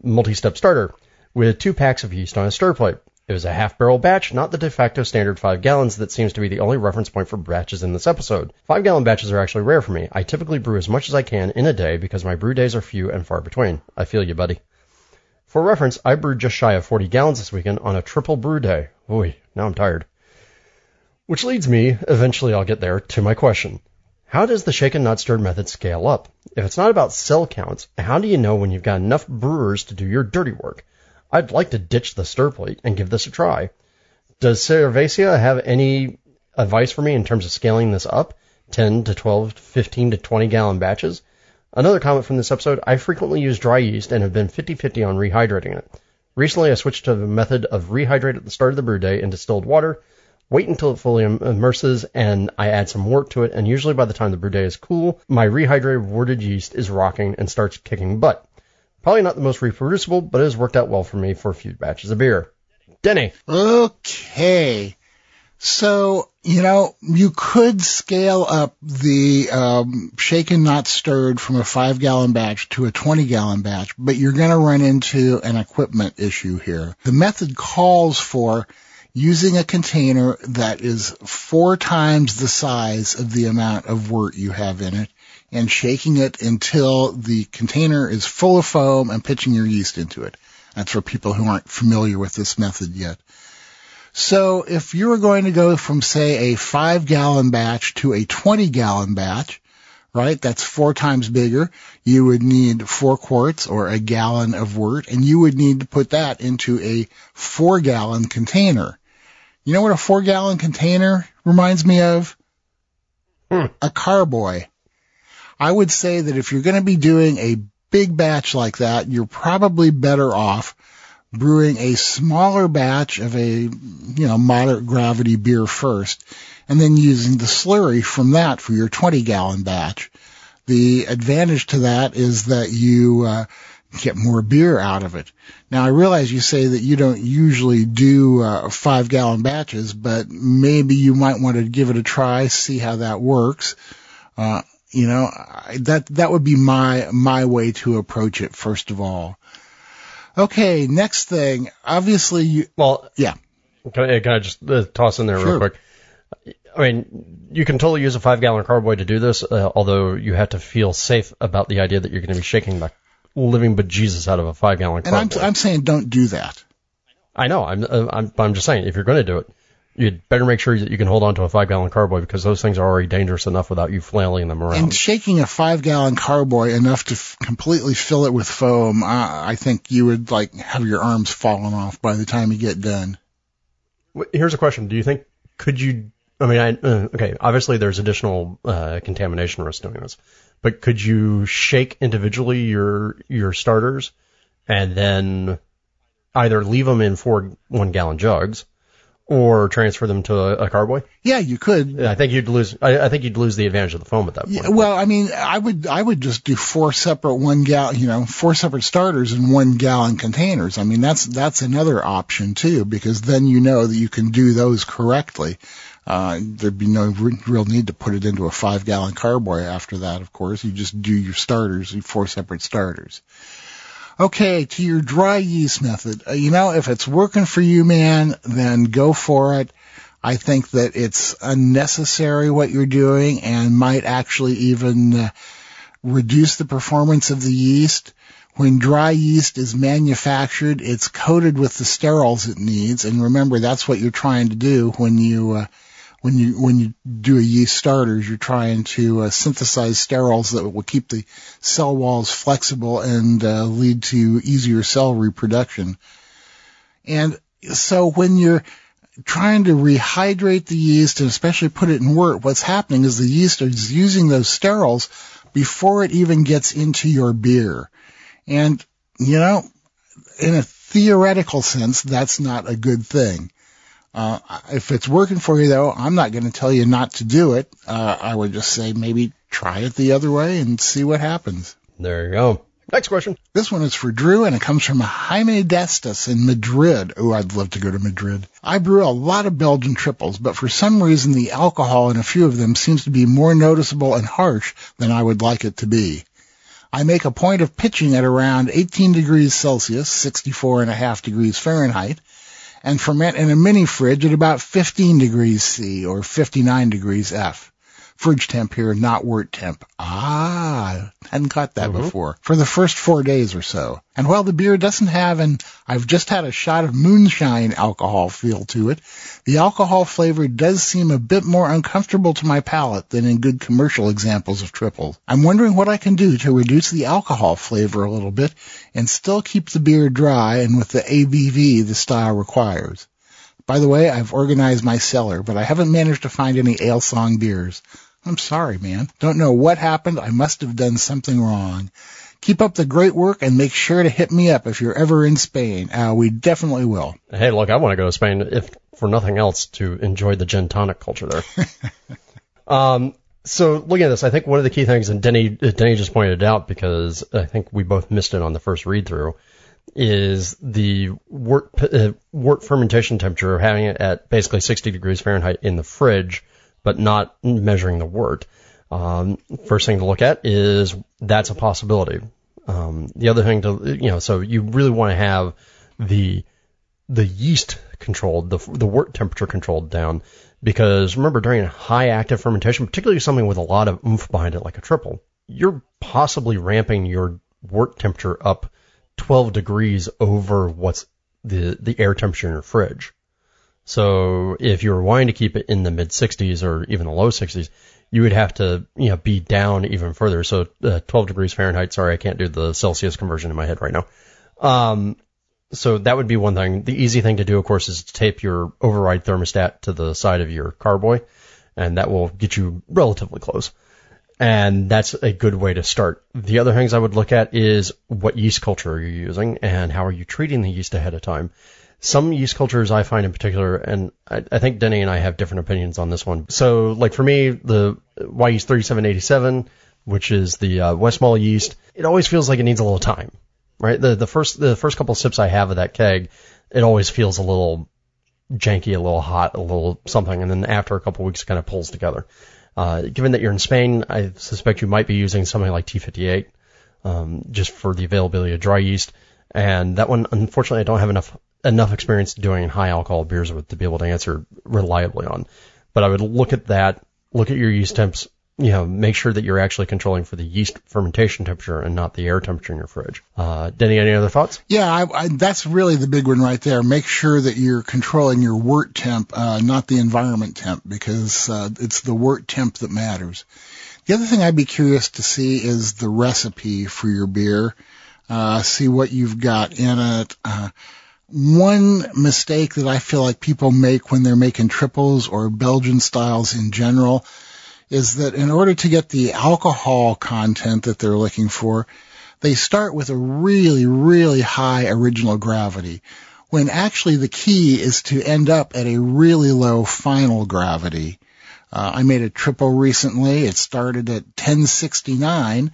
multi-step starter with two packs of yeast on a stir plate. It was a half barrel batch, not the de facto standard five gallons that seems to be the only reference point for batches in this episode. Five gallon batches are actually rare for me. I typically brew as much as I can in a day because my brew days are few and far between. I feel you, buddy. For reference, I brewed just shy of 40 gallons this weekend on a triple brew day. Oy, now I'm tired. Which leads me, eventually I'll get there, to my question. How does the shaken not stirred method scale up? If it's not about cell counts, how do you know when you've got enough brewers to do your dirty work? I'd like to ditch the stir plate and give this a try. Does Cervacea have any advice for me in terms of scaling this up? 10 to 12, 15 to 20 gallon batches? Another comment from this episode, I frequently use dry yeast and have been 50-50 on rehydrating it. Recently I switched to the method of rehydrate at the start of the brew day in distilled water, wait until it fully immerses, and I add some wort to it, and usually by the time the brew day is cool, my rehydrated worted yeast is rocking and starts kicking butt. Probably not the most reproducible, but it has worked out well for me for a few batches of beer. Denny. Okay. So, you know, you could scale up the um, shaken not stirred from a five gallon batch to a 20 gallon batch, but you're going to run into an equipment issue here. The method calls for using a container that is four times the size of the amount of wort you have in it and shaking it until the container is full of foam and pitching your yeast into it. That's for people who aren't familiar with this method yet. So if you were going to go from say a five gallon batch to a 20 gallon batch, right? That's four times bigger. You would need four quarts or a gallon of wort and you would need to put that into a four gallon container. You know what a four gallon container reminds me of? Hmm. A carboy. I would say that if you're going to be doing a big batch like that, you're probably better off brewing a smaller batch of a, you know, moderate gravity beer first, and then using the slurry from that for your 20 gallon batch. The advantage to that is that you, uh, get more beer out of it. Now I realize you say that you don't usually do uh, five gallon batches, but maybe you might want to give it a try, see how that works. Uh, you know, I, that that would be my my way to approach it first of all. Okay, next thing. Obviously, you. Well, yeah. Can I, can I just uh, toss in there Sure. real quick? I mean, you can totally use a five gallon carboy to do this, uh, although you have to feel safe about the idea that you're going to be shaking the living bejesus out of a five gallon carboy. And I'm. I'm saying don't do that. I know. I'm, uh, I'm, I'm just saying, if you're going to do it, you'd better make sure that you can hold on to a five gallon carboy because those things are already dangerous enough without you flailing them around. And shaking a five gallon carboy enough to f- completely fill it with foam, I, I think you would like have your arms falling off by the time you get done. Here's a question: Do you think could you? I mean, I, uh, okay, obviously there's additional uh, contamination risk doing this, but could you shake individually your your starters and then either leave them in four one gallon jugs or transfer them to a, a carboy? Yeah, you could. I think you'd lose. I, I think you'd lose the advantage of the foam at that point. Yeah, well, I mean, I would I would just do four separate one gallon, you know, four separate starters in one gallon containers. I mean, that's that's another option too, because then you know that you can do those correctly. Uh, there'd be no re- real need to put it into a five gallon carboy after that. Of course, you just do your starters, your four separate starters. Okay, to your dry yeast method. Uh, you know, if it's working for you, man, then go for it. I think that it's unnecessary what you're doing and might actually even uh, reduce the performance of the yeast. When dry yeast is manufactured, it's coated with the sterols it needs, and remember that's what you're trying to do when you uh, when you when you do a yeast starters. You're trying to uh, synthesize sterols that will keep the cell walls flexible and uh, lead to easier cell reproduction. And so when you're trying to rehydrate the yeast and especially put it in wort, what's happening is the yeast is using those sterols before it even gets into your beer. And, you know, in a theoretical sense, that's not a good thing. Uh, if it's working for you though, I'm not going to tell you not to do it. Uh, I would just say maybe try it the other way and see what happens. There you go. Next question. This one is for Drew, and it comes from Jaime Destas in Madrid. Oh, I'd love to go to Madrid. I brew a lot of Belgian triples, but for some reason the alcohol in a few of them seems to be more noticeable and harsh than I would like it to be. I make a point of pitching at around 18 degrees Celsius, 64 and a half degrees Fahrenheit, and ferment in a mini fridge at about 15 degrees C or 59 degrees F. Fridge temp here, not wort temp. Ah, hadn't caught that Mhm. before. For the first four days or so. And while the beer doesn't have an I've just had a shot of moonshine alcohol feel to it, the alcohol flavor does seem a bit more uncomfortable to my palate than in good commercial examples of triples. I'm wondering what I can do to reduce the alcohol flavor a little bit and still keep the beer dry and with the ABV the style requires. By the way, I've organized my cellar, but I haven't managed to find any Alesong beers. I'm sorry, man. Don't know what happened. I must have done something wrong. Keep up the great work and make sure to hit me up if you're ever in Spain. Uh, we definitely will. Hey, look, I want to go to Spain if for nothing else to enjoy the gin tonic culture there. um, so looking at this, I think one of the key things, and Denny Denny just pointed it out because I think we both missed it on the first read through, is the wort uh, wort fermentation temperature, having it at basically 60 degrees Fahrenheit in the fridge, but not measuring the wort. Um, first thing to look at is that's a possibility. Um, the other thing to you know, so you really want to have the the yeast controlled, the the wort temperature controlled down, because remember during high active fermentation, particularly something with a lot of oomph behind it, like a triple, you're possibly ramping your wort temperature up 12 degrees over what's the the air temperature in your fridge. So if you were wanting to keep it in the mid 60s or even the low 60s, you would have to you know be down even further. So uh, 12 degrees Fahrenheit. Sorry, I can't do the Celsius conversion in my head right now. Um, so that would be one thing. The easy thing to do, of course, is to tape your override thermostat to the side of your carboy, and that will get you relatively close. And that's a good way to start. The other things I would look at is what yeast culture are you using and how are you treating the yeast ahead of time. Some yeast cultures I find in particular, and I, I think Denny and I have different opinions on this one. So, like for me, the Wyeast 3787, which is the uh, Westmalle yeast, it always feels like it needs a little time, right? The the first the first couple sips I have of that keg, it always feels a little janky, a little hot, a little something, and then after a couple weeks, it kind of pulls together. Uh, given that you're in Spain, I suspect you might be using something like T58, um, just for the availability of dry yeast. And that one, unfortunately, I don't have enough enough experience doing high alcohol beers with to be able to answer reliably on. But I would look at that, look at your yeast temps, you know, make sure that you're actually controlling for the yeast fermentation temperature and not the air temperature in your fridge. Uh, Denny, any other thoughts? Yeah, I, I, that's really the big one right there. Make sure that you're controlling your wort temp, uh, not the environment temp, because uh, it's the wort temp that matters. The other thing I'd be curious to see is the recipe for your beer. Uh, see what you've got in it. Uh, one mistake that I feel like people make when they're making triples or Belgian styles in general is that in order to get the alcohol content that they're looking for, they start with a really, really high original gravity, when actually the key is to end up at a really low final gravity. Uh, I made a triple recently. It started at 1069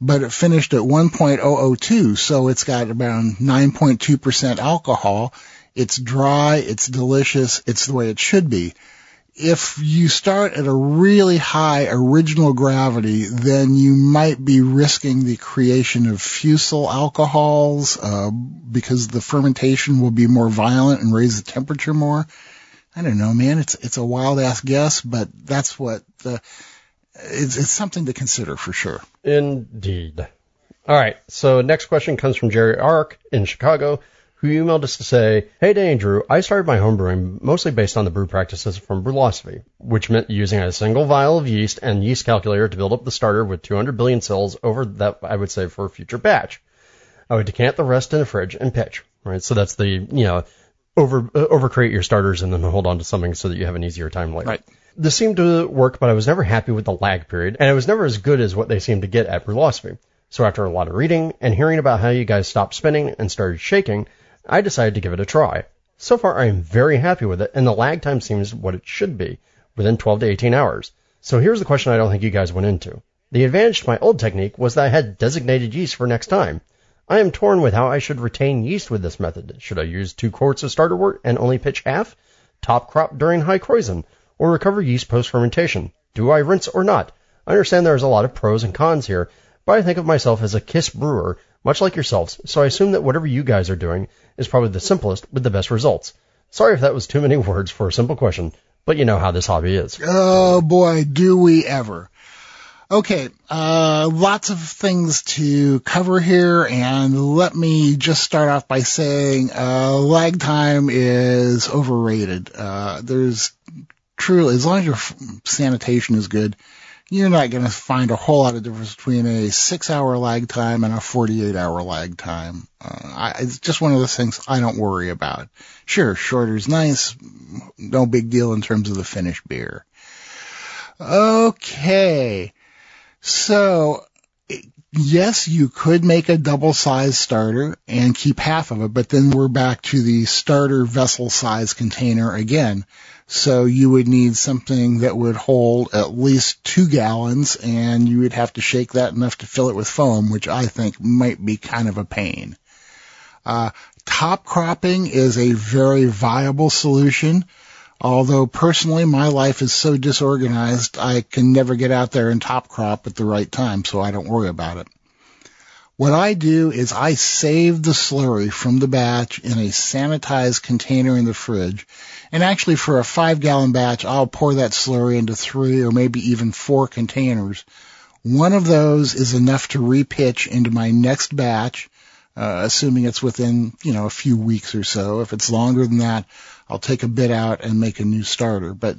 but it finished at 1.002, so it's got around 9.2% alcohol. It's dry, it's delicious, it's the way it should be. If you start at a really high original gravity, then you might be risking the creation of fusel alcohols uh, because the fermentation will be more violent and raise the temperature more. I don't know, man. It's it's a wild ass guess, but that's what the it's, it's something to consider for sure. Indeed. All right. So next question comes from Jerry Ark in Chicago, who emailed us to say, Hey, Danny Drew, I started my homebrewing mostly based on the brew practices from Brülosophy, which meant using a single vial of yeast and yeast calculator to build up the starter with 200 billion cells over that I would say for a future batch. I would decant the rest in the fridge and pitch, right? So that's the, you know, over, uh, overcreate your starters and then hold on to something so that you have an easier time later. Right this seemed to work, but I was never happy with the lag period, and it was never as good as what they seemed to get at Brülosophy. So after a lot of reading and hearing about how you guys stopped spinning and started shaking, I decided to give it a try. So far I am very happy with it, and the lag time seems what it should be, within 12 to 18 hours. So here's the question I don't think you guys went into. The advantage to my old technique was that I had designated yeast for next time. I am torn with how I should retain yeast with this method. Should I use two quarts of starter wort and only pitch half? Top crop during high krausen? Or recover yeast post-fermentation? Do I rinse or not? I understand there's a lot of pros and cons here, but I think of myself as a KISS brewer, much like yourselves, so I assume that whatever you guys are doing is probably the simplest with the best results. Sorry if that was too many words for a simple question, but you know how this hobby is. Oh boy, do we ever. Okay, uh, lots of things to cover here, and let me just start off by saying uh, lag time is overrated. Uh, there's truly, as long as your sanitation is good, you're not going to find a whole lot of difference between a six hour lag time and a 48 hour lag time. Uh, I, it's just one of those things I don't worry about. Sure, shorter is nice. No big deal in terms of the finished beer. Okay. So, yes, you could make a double size starter and keep half of it, but then we're back to the starter vessel size container again. So you would need something that would hold at least two gallons and you would have to shake that enough to fill it with foam, which I think might be kind of a pain. Uh, top cropping is a very viable solution. Although personally my life is so disorganized, I can never get out there and top crop at the right time, so I don't worry about it. What I do is I save the slurry from the batch in a sanitized container in the fridge. And actually for a five gallon batch, I'll pour that slurry into three or maybe even four containers. One of those is enough to repitch into my next batch, uh, assuming it's within, you know, a few weeks or so. If it's longer than that, I'll take a bit out and make a new starter. But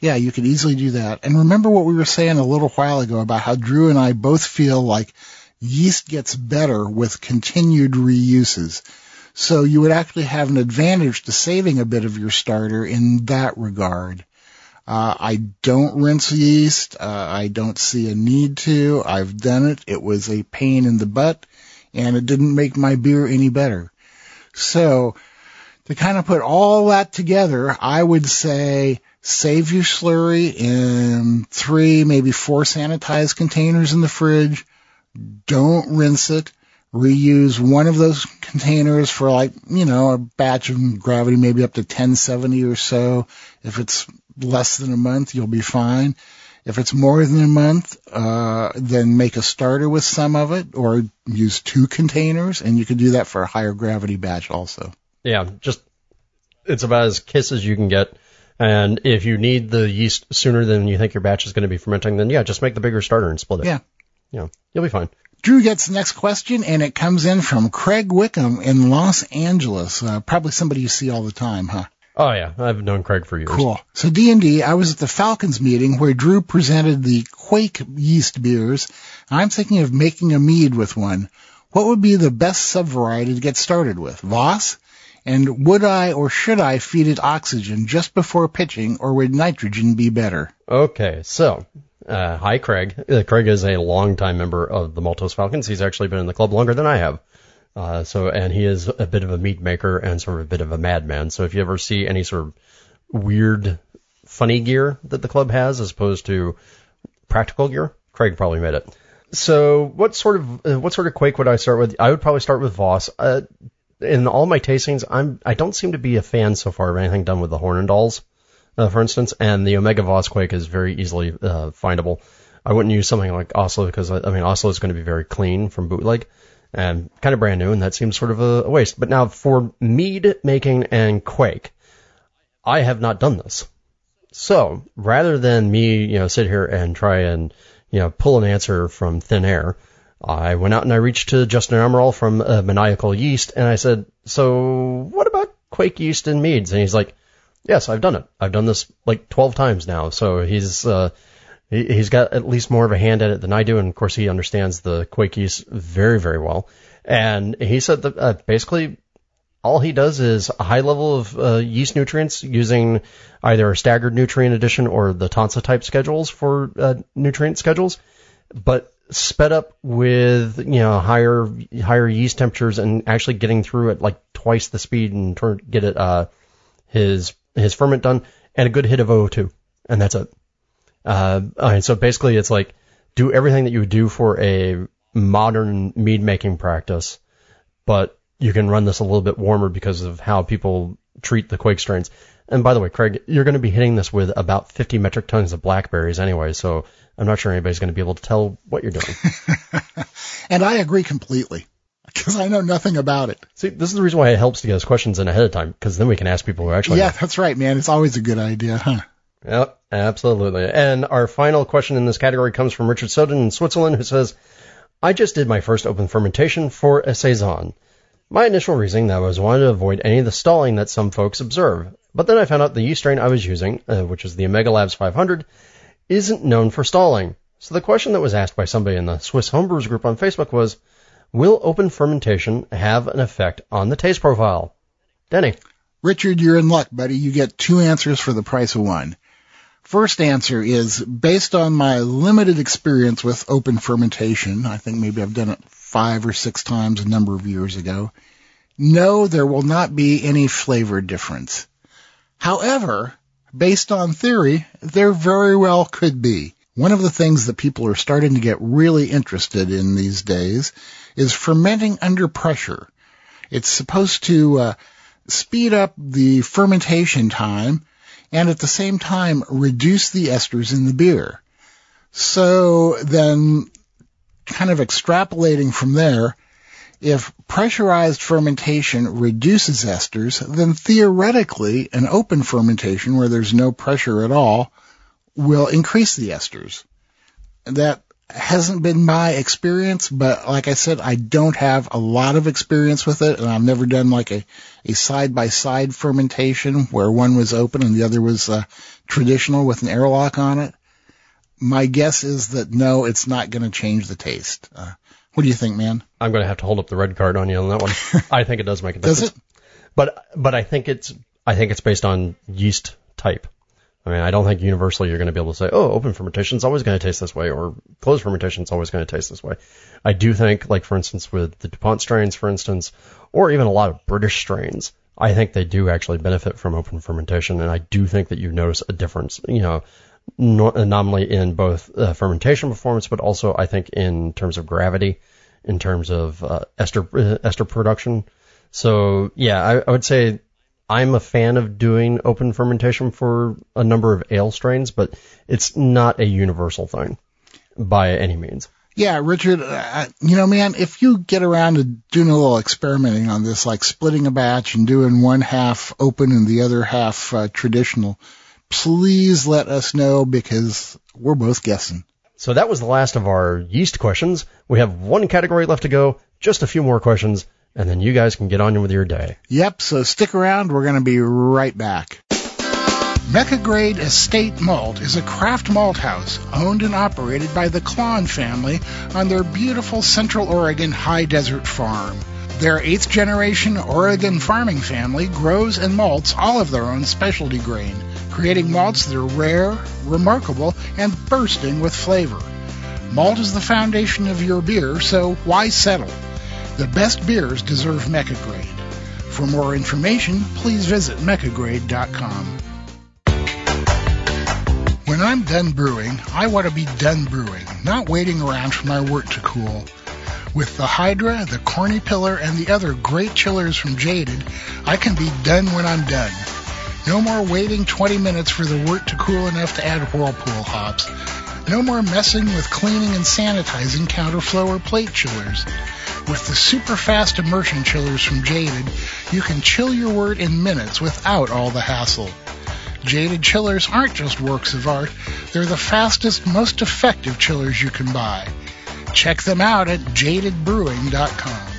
yeah, you could easily do that. And remember what we were saying a little while ago about how Drew and I both feel like yeast gets better with continued reuses. So you would actually have an advantage to saving a bit of your starter in that regard. Uh, I don't rinse yeast. Uh, I don't see a need to. I've done it. It was a pain in the butt and it didn't make my beer any better. So to kind of put all that together, I would say save your slurry in three, maybe four sanitized containers in the fridge. Don't rinse it. Reuse one of those containers for like, you know, a batch of gravity, maybe up to 1070 or so. If it's less than a month, you'll be fine. If it's more than a month, uh, then make a starter with some of it or use two containers and you can do that for a higher gravity batch also. Yeah, just, it's about as kiss as you can get. And if you need the yeast sooner than you think your batch is going to be fermenting, then yeah, just make the bigger starter and split it. Yeah. You know, you'll be fine. Drew gets the next question, and it comes in from Craig Wickham in Los Angeles. Uh, probably somebody you see all the time, huh? Oh yeah, I've known Craig for years. Cool. So D and D, I was at the Falcons meeting where Drew presented the Kveik yeast beers. I'm thinking of making a mead with one. What would be the best sub variety to get started with? Voss? And would I or should I feed it oxygen just before pitching, or would nitrogen be better? Okay, so uh, hi Craig. Uh, Craig is a longtime member of the Maltose Falcons. He's actually been in the club longer than I have. Uh, so, and he is a bit of a meat maker and sort of a bit of a madman. So if you ever see any sort of weird, funny gear that the club has as opposed to practical gear, Craig probably made it. So what sort of, uh, what sort of kveik would I start with? I would probably start with Voss. Uh, in all my tastings, I'm, I don't seem to be a fan so far of anything done with the Hornindals, uh, for instance, and the Omega Voss Kveik is very easily, uh, findable. I wouldn't use something like Oslo because I, mean, Oslo is going to be very clean from bootleg and kind of brand new, and that seems sort of a, a waste. But now for mead making and Kveik, I have not done this. So rather than me, you know, sit here and try and, you know, pull an answer from thin air, I went out and I reached to Justin Amaral from uh, Mainiacal Yeast and I said, so what about Kveik yeast and meads? And he's like, yes, I've done it. I've done this like 12 times now. So he's, uh, he, has got at least more of a hand at it than I do, and of course he understands the Kveik yeast very, very well. And he said that uh, basically all he does is a high level of uh, yeast nutrients using either a staggered nutrient addition or the TOSNA type schedules for uh, nutrient schedules, but sped up with you know higher higher yeast temperatures and actually getting through at like twice the speed and turn, get it uh, his his ferment done and a good hit of O2, and that's it. Uh, and so basically it's like do everything that you would do for a modern mead making practice, but you can run this a little bit warmer because of how people treat the Kveik strains. And by the way, Craig, you're going to be hitting this with about 50 metric tons of blackberries anyway, so I'm not sure anybody's going to be able to tell what you're doing. and I agree completely because I know nothing about it. See, this is the reason why it helps to get us questions in ahead of time because then we can ask people who actually. Yeah, know. that's right, man. It's always a good idea, huh? Yep, absolutely. And our final question in this category comes from Richard Soden in Switzerland, who says, I just did my first open fermentation for a Saison. My initial reasoning that was wanted to avoid any of the stalling that some folks observe. But then I found out the yeast strain I was using, uh, which is the Omega Labs 500, isn't known for stalling. So the question that was asked by somebody in the Swiss Homebrewers group on Facebook was, will open fermentation have an effect on the taste profile? Denny. Richard, you're in luck, buddy. You get two answers for the price of one. First answer is based on my limited experience with open fermentation. I think maybe I've done it five or six times a number of years ago. No, there will not be any flavor difference. However, based on theory, there very well could be. One of the things that people are starting to get really interested in these days is fermenting under pressure. It's supposed to uh, speed up the fermentation time and at the same time reduce the esters in the beer. So then kind of extrapolating from there, if pressurized fermentation reduces esters, then theoretically an open fermentation where there's no pressure at all will increase the esters. That hasn't been my experience, but like I said, I don't have a lot of experience with it, and I've never done like a, a side-by-side fermentation where one was open and the other was uh, traditional with an airlock on it. My guess is that no, it's not going to change the taste. Uh, what do you think, man? I'm going to have to hold up the red card on you on that one. I think it does make a difference. Does it? But but I think it's I think it's based on yeast type. I mean, I don't think universally you're going to be able to say, oh, open fermentation is always going to taste this way, or closed fermentation is always going to taste this way. I do think, like for instance, with the DuPont strains, for instance, or even a lot of British strains, I think they do actually benefit from open fermentation, and I do think that you notice a difference, you know, anomaly in both uh, fermentation performance, but also I think in terms of gravity, in terms of uh, ester uh, ester production. So yeah, I, I would say I'm a fan of doing open fermentation for a number of ale strains, but it's not a universal thing by any means. Yeah, Richard, uh, you know, man, if you get around to doing a little experimenting on this, like splitting a batch and doing one half open and the other half uh, traditional, please let us know because we're both guessing. So that was the last of our yeast questions. We have one category left to go, just a few more questions, and then you guys can get on with your day. Yep, so stick around. We're going to be right back. Mecca Grade Estate Malt is a craft malt house owned and operated by the Klann family on their beautiful Central Oregon high desert farm. Their eighth generation Oregon farming family grows and malts all of their own specialty grain, creating malts that are rare, remarkable, and bursting with flavor. Malt is the foundation of your beer, so why settle? The best beers deserve Mecca Grade. For more information, please visit meccagrade.com. When I'm done brewing, I want to be done brewing, not waiting around for my wort to cool. With the Hydra, the Corny Pillar, and the other great chillers from Jaded, I can be done when I'm done. No more waiting 20 minutes for the wort to cool enough to add whirlpool hops. No more messing with cleaning and sanitizing counterflow or plate chillers. With the super fast immersion chillers from Jaded, you can chill your wort in minutes without all the hassle. Jaded chillers aren't just works of art, they're the fastest, most effective chillers you can buy. Check them out at jadedbrewing.com.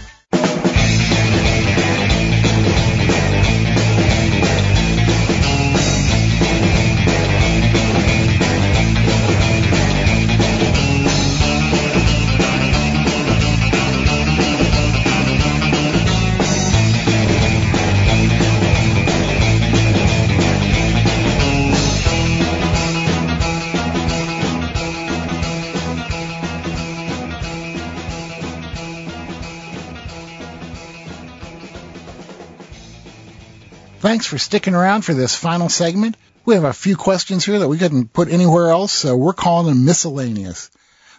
Thanks for sticking around for this final segment. We have a few questions here that we couldn't put anywhere else, so we're calling them miscellaneous.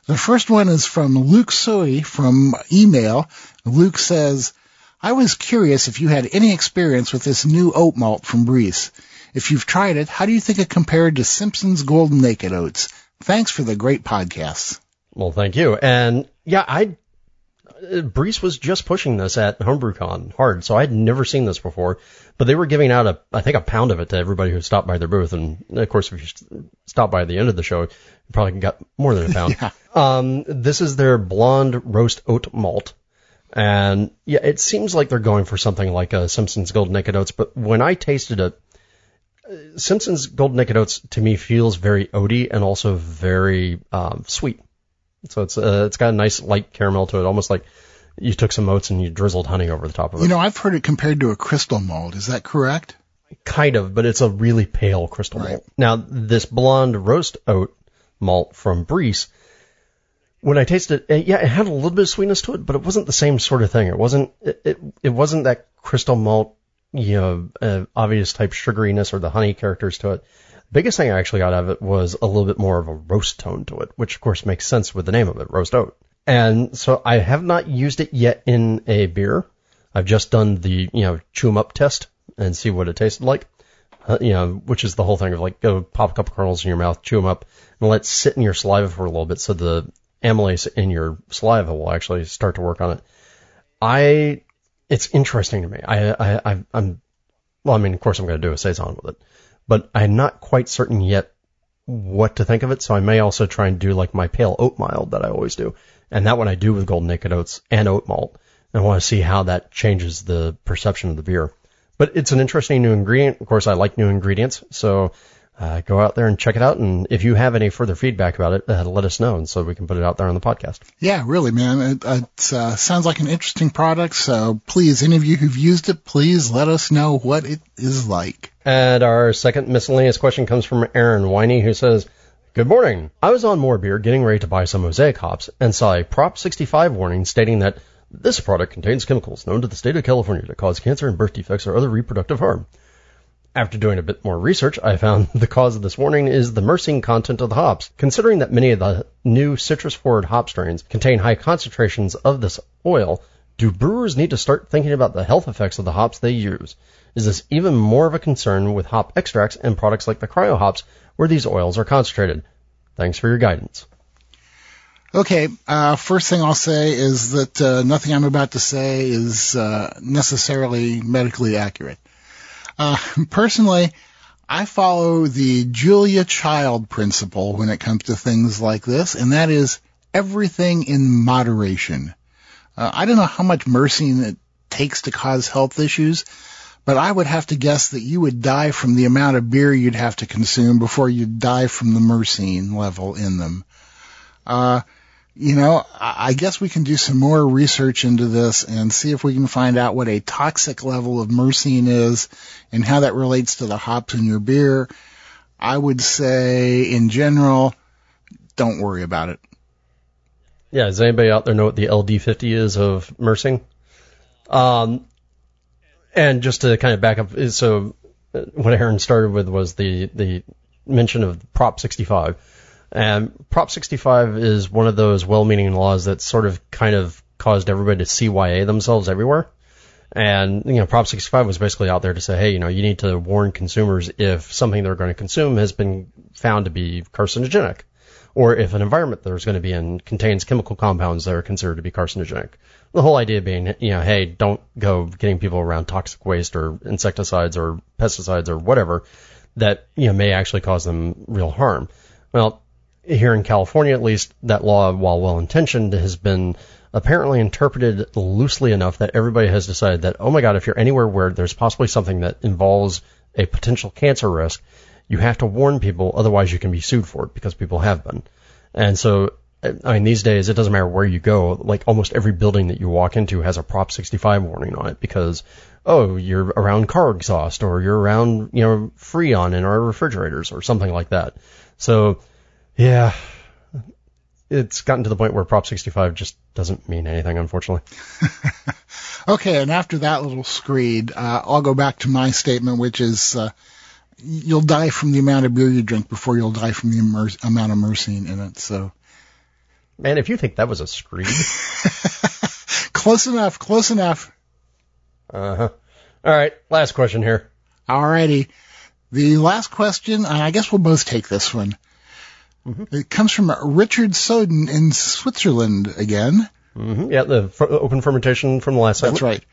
The first one is from Luke Sui from email. Luke says, I was curious if you had any experience with this new oat malt from Briess. If you've tried it, how do you think it compared to Simpson's Golden Naked Oats? Thanks for the great podcasts. Well, thank you. And yeah, I Briess was just pushing this at HomebrewCon hard, so I had never seen this before. But they were giving out a, I think, a pound of it to everybody who stopped by their booth. And of course, if you stop by at the end of the show, you probably got more than a pound. yeah. um, this is their blonde roast oat malt. And yeah, it seems like they're going for something like a Simpson's Golden Naked Oats, but when I tasted it, Simpson's Golden Naked Oats to me feels very oaty and also very um, sweet. So it's uh, it's got a nice light caramel to it, almost like you took some oats and you drizzled honey over the top of it. You know, I've heard it compared to a crystal malt. Is that correct? Kind of, but it's a really pale crystal right. malt. Now, this blonde roast oat malt from Briess, when I tasted it, yeah, it had a little bit of sweetness to it, but it wasn't the same sort of thing. It wasn't it it, it wasn't that crystal malt, you know, uh, obvious type sugariness or the honey characters to it. Biggest thing I actually got out of it was a little bit more of a roast tone to it, which of course makes sense with the name of it, roast oat. And so I have not used it yet in a beer. I've just done the, you know, chew 'em up test and see what it tasted like. Uh, you know, which is the whole thing of like, go pop a couple kernels in your mouth, chew them up, and let it sit in your saliva for a little bit so the amylase in your saliva will actually start to work on it. I, it's interesting to me. I, I, I'm, well, I mean, of course I'm going to do a saison with it but I'm not quite certain yet what to think of it. So I may also try and do like my pale oat mild that I always do. And that one I do with golden naked oats and oat malt. And I want to see how that changes the perception of the beer. But it's an interesting new ingredient. Of course, I like new ingredients. So uh, go out there and check it out. And if you have any further feedback about it, uh, let us know, and so we can put it out there on the podcast. Yeah, really, man. It, it uh, sounds like an interesting product. So please, any of you who've used it, please let us know what it is like. And our second miscellaneous question comes from Aaron Winey, who says, Good morning. I was on More Beer getting ready to buy some Mosaic hops and saw a Prop 65 warning stating that this product contains chemicals known to the state of California to cause cancer and birth defects or other reproductive harm. After doing a bit more research, I found the cause of this warning is the myrcene content of the hops. Considering that many of the new citrus forward hop strains contain high concentrations of this oil, do brewers need to start thinking about the health effects of the hops they use? Is this even more of a concern with hop extracts and products like the cryo hops where these oils are concentrated? Thanks for your guidance. Okay, uh, first thing I'll say is that uh, nothing I'm about to say is uh, necessarily medically accurate. Uh, personally, I follow the Julia Child principle when it comes to things like this, and that is everything in moderation. Uh, I don't know how much myrcene it takes to cause health issues, but I would have to guess that you would die from the amount of beer you'd have to consume before you'd die from the myrcene level in them. Uh, you know, I guess we can do some more research into this and see if we can find out what a toxic level of myrcene is and how that relates to the hops in your beer. I would say, in general, don't worry about it. Yeah, does anybody out there know what the LD50 is of myrcene? Um, and just to kind of back up, so uh, what Aaron started with was the the mention of Prop 65 and Prop 65 is one of those well-meaning laws that sort of kind of caused everybody to CYA themselves everywhere. And, you know, Prop 65 was basically out there to say, hey, you know, you need to warn consumers if something they're going to consume has been found to be carcinogenic. Or if an environment there's going to be in contains chemical compounds that are considered to be carcinogenic. The whole idea being, you know, hey, don't go getting people around toxic waste or insecticides or pesticides or whatever that, you know, may actually cause them real harm. Well, here in California at least, that law, while well intentioned, has been apparently interpreted loosely enough that everybody has decided that, oh my God, if you're anywhere where there's possibly something that involves a potential cancer risk, you have to warn people, otherwise you can be sued for it because people have been. And so, I mean, these days it doesn't matter where you go, like almost every building that you walk into has a Prop 65 warning on it because, oh, you're around car exhaust or you're around, you know, Freon in our refrigerators or something like that. So, yeah, it's gotten to the point where Prop 65 just doesn't mean anything, unfortunately. okay, and after that little screed, uh, I'll go back to my statement, which is uh, you'll die from the amount of beer you drink before you'll die from the immer- amount of myrcene in it. So, man, if you think that was a screed, close enough, close enough. Uh huh. All right, last question here. All righty. the last question, I guess we'll both take this one. Mm-hmm. It comes from Richard Soden in Switzerland again. Mm-hmm. Yeah, the f- open fermentation from the last segment. That's right.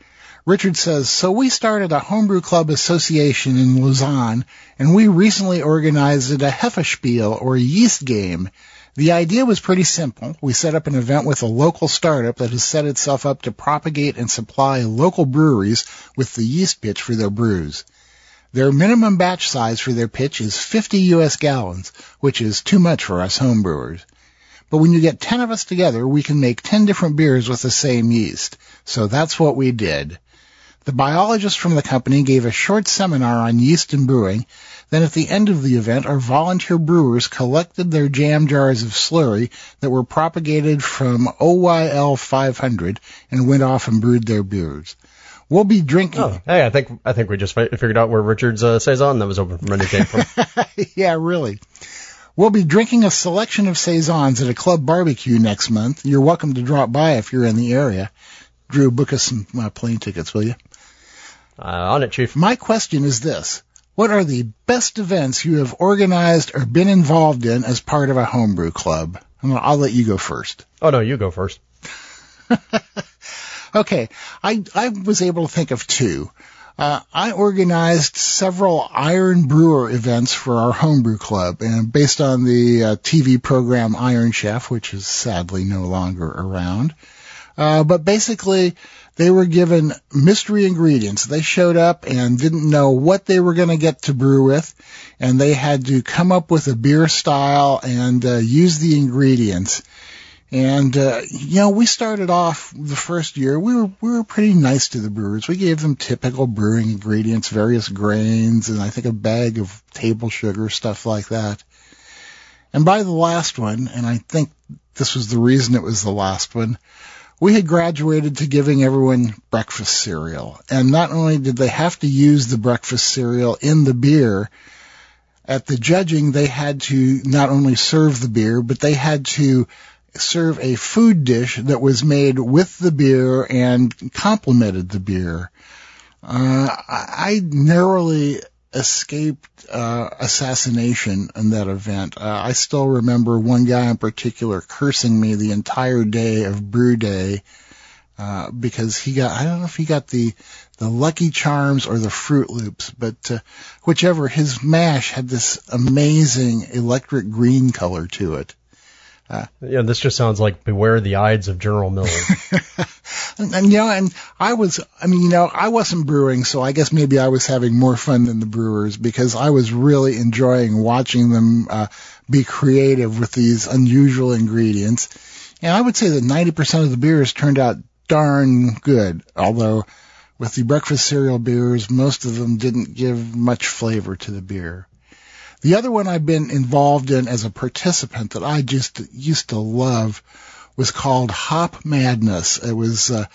Richard says, so we started a homebrew club association in Lausanne, and we recently organized a Hefespiel, or yeast game. The idea was pretty simple. We set up an event with a local startup that has set itself up to propagate and supply local breweries with the yeast pitch for their brews. Their minimum batch size for their pitch is 50 US gallons, which is too much for us homebrewers. But when you get 10 of us together, we can make 10 different beers with the same yeast. So that's what we did. The biologist from the company gave a short seminar on yeast and brewing. Then at the end of the event, our volunteer brewers collected their jam jars of slurry that were propagated from OYL 500 and went off and brewed their beers. We'll be drinking. Oh, hey, I think I think we just figured out where Richard's uh, saison that was open for Monday came from. yeah, really. We'll be drinking a selection of saisons at a club barbecue next month. You're welcome to drop by if you're in the area. Drew, book us some uh, plane tickets, will you? Uh, on it, Chief. My question is this. What are the best events you have organized or been involved in as part of a homebrew club? I'll let you go first. Oh, no, you go first. Okay, I I was able to think of two. Uh, I organized several Iron Brewer events for our homebrew club, and based on the uh, TV program Iron Chef, which is sadly no longer around. Uh, but basically, they were given mystery ingredients. They showed up and didn't know what they were going to get to brew with, and they had to come up with a beer style and uh, use the ingredients. And uh, you know, we started off the first year. We were we were pretty nice to the brewers. We gave them typical brewing ingredients, various grains, and I think a bag of table sugar, stuff like that. And by the last one, and I think this was the reason it was the last one, we had graduated to giving everyone breakfast cereal. And not only did they have to use the breakfast cereal in the beer, at the judging, they had to not only serve the beer, but they had to serve a food dish that was made with the beer and complemented the beer. Uh, I narrowly escaped uh, assassination in that event. Uh, I still remember one guy in particular cursing me the entire day of brew day uh, because he got I don't know if he got the the Lucky Charms or the Fruit Loops, but uh, whichever his mash had this amazing electric green color to it. Uh, yeah, this just sounds like beware the Ides of General Mills. and, and, you know, and I was, I mean, you know, I wasn't brewing, so I guess maybe I was having more fun than the brewers because I was really enjoying watching them uh, be creative with these unusual ingredients. And I would say that 90% of the beers turned out darn good, although with the breakfast cereal beers, most of them didn't give much flavor to the beer. The other one I've been involved in as a participant that I just used to love was called Hop Madness. It was uh,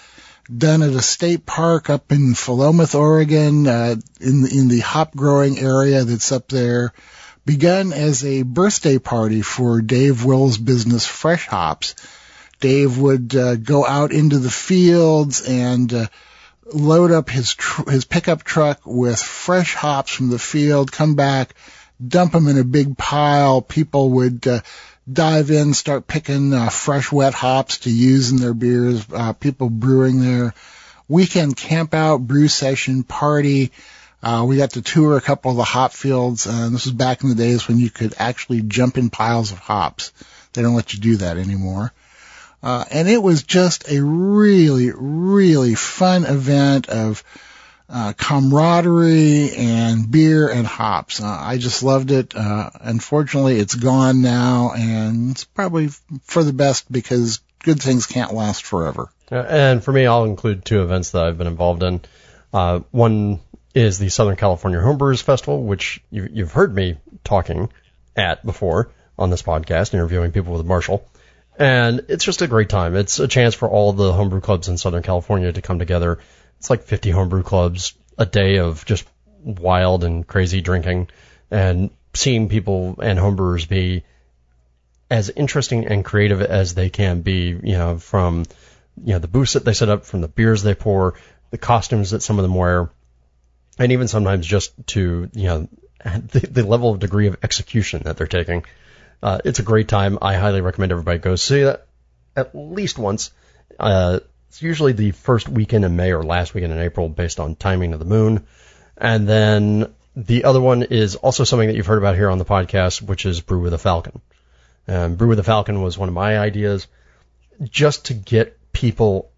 done at a state park up in Philomath, Oregon, uh, in in the hop growing area that's up there. Begun as a birthday party for Dave Wills' business, Freshops. Dave would uh, go out into the fields and uh, load up his tr- his pickup truck with fresh hops from the field, come back dump them in a big pile. People would uh, dive in, start picking uh, fresh, wet hops to use in their beers. Uh, people brewing their weekend camp out, brew session, party. Uh, we got to tour a couple of the hop fields, and this was back in the days when you could actually jump in piles of hops. They don't let you do that anymore. Uh, and it was just a really, really fun event of uh, camaraderie and beer and hops. Uh, I just loved it. Uh, unfortunately, it's gone now, and it's probably for the best because good things can't last forever. And for me, I'll include two events that I've been involved in. Uh, one is the Southern California Homebrewers Festival, which you, you've heard me talking at before on this podcast, interviewing people with Marshall. And it's just a great time. It's a chance for all the homebrew clubs in Southern California to come together it's like 50 homebrew clubs a day of just wild and crazy drinking and seeing people and homebrewers be as interesting and creative as they can be, you know, from, you know, the booths that they set up, from the beers they pour, the costumes that some of them wear, and even sometimes just to, you know, the, the level of degree of execution that they're taking. Uh, it's a great time. I highly recommend everybody go see that at least once. Uh, it's usually the first weekend in May or last weekend in April based on timing of the moon. And then the other one is also something that you've heard about here on the podcast, which is Brew with a Falcon. Um, Brew with a Falcon was one of my ideas just to get people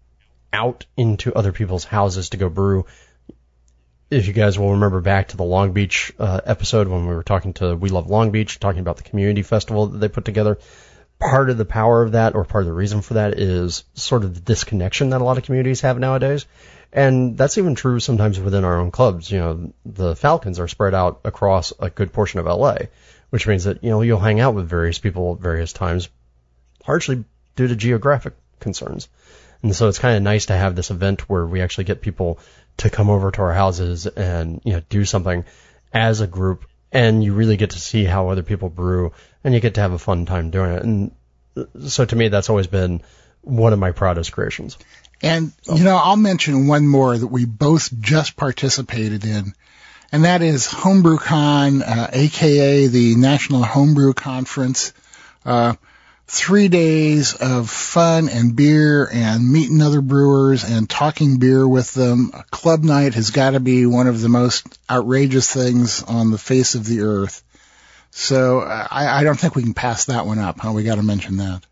out into other people's houses to go brew. If you guys will remember back to the Long Beach uh, episode when we were talking to We Love Long Beach, talking about the community festival that they put together, part of the power of that or part of the reason for that is sort of the disconnection that a lot of communities have nowadays. And that's even true sometimes within our own clubs. You know, the Falcons are spread out across a good portion of LA, which means that, you know, you'll hang out with various people at various times, largely due to geographic concerns. And so it's kind of nice to have this event where we actually get people to come over to our houses and, you know, do something as a group and you really get to see how other people brew and you get to have a fun time doing it. And so to me, that's always been one of my proudest creations. And, you know, I'll mention one more that we both just participated in, and that is HomebrewCon, uh, aka the National Homebrew Conference. Uh, three days of fun and beer and meeting other brewers and talking beer with them. A club night has got to be one of the most outrageous things on the face of the earth. So I, I don't think we can pass that one up. Huh? We got to mention that.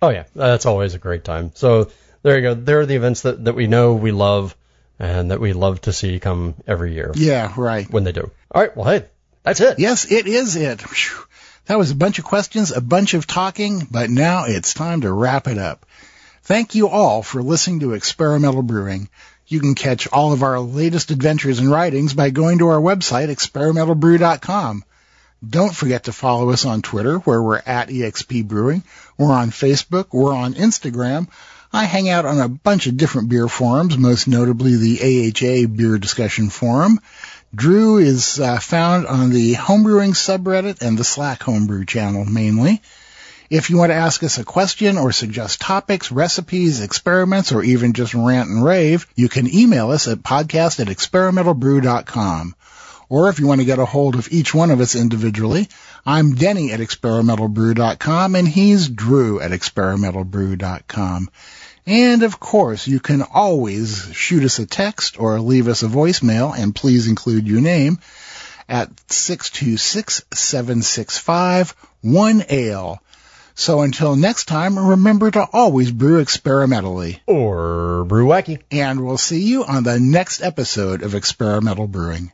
Oh yeah, that's always a great time. So there you go. There are the events that, that we know we love and that we love to see come every year. Yeah, right. When they do. All right. Well, hey, that's it. Yes, it is it. Whew. That was a bunch of questions, a bunch of talking, but now it's time to wrap it up. Thank you all for listening to Experimental Brewing. You can catch all of our latest adventures and writings by going to our website, experimentalbrew.com. Don't forget to follow us on Twitter, where we're at EXP Brewing. We're on Facebook. We're on Instagram. I hang out on a bunch of different beer forums, most notably the AHA Beer Discussion Forum. Drew is uh, found on the homebrewing subreddit and the Slack homebrew channel mainly. If you want to ask us a question or suggest topics, recipes, experiments, or even just rant and rave, you can email us at podcast at experimentalbrew.com. Or if you want to get a hold of each one of us individually, I'm Denny at experimentalbrew.com and he's Drew at experimentalbrew.com. And of course, you can always shoot us a text or leave us a voicemail and please include your name at 626-765-1ALE. So until next time, remember to always brew experimentally. Or brew wacky. And we'll see you on the next episode of Experimental Brewing.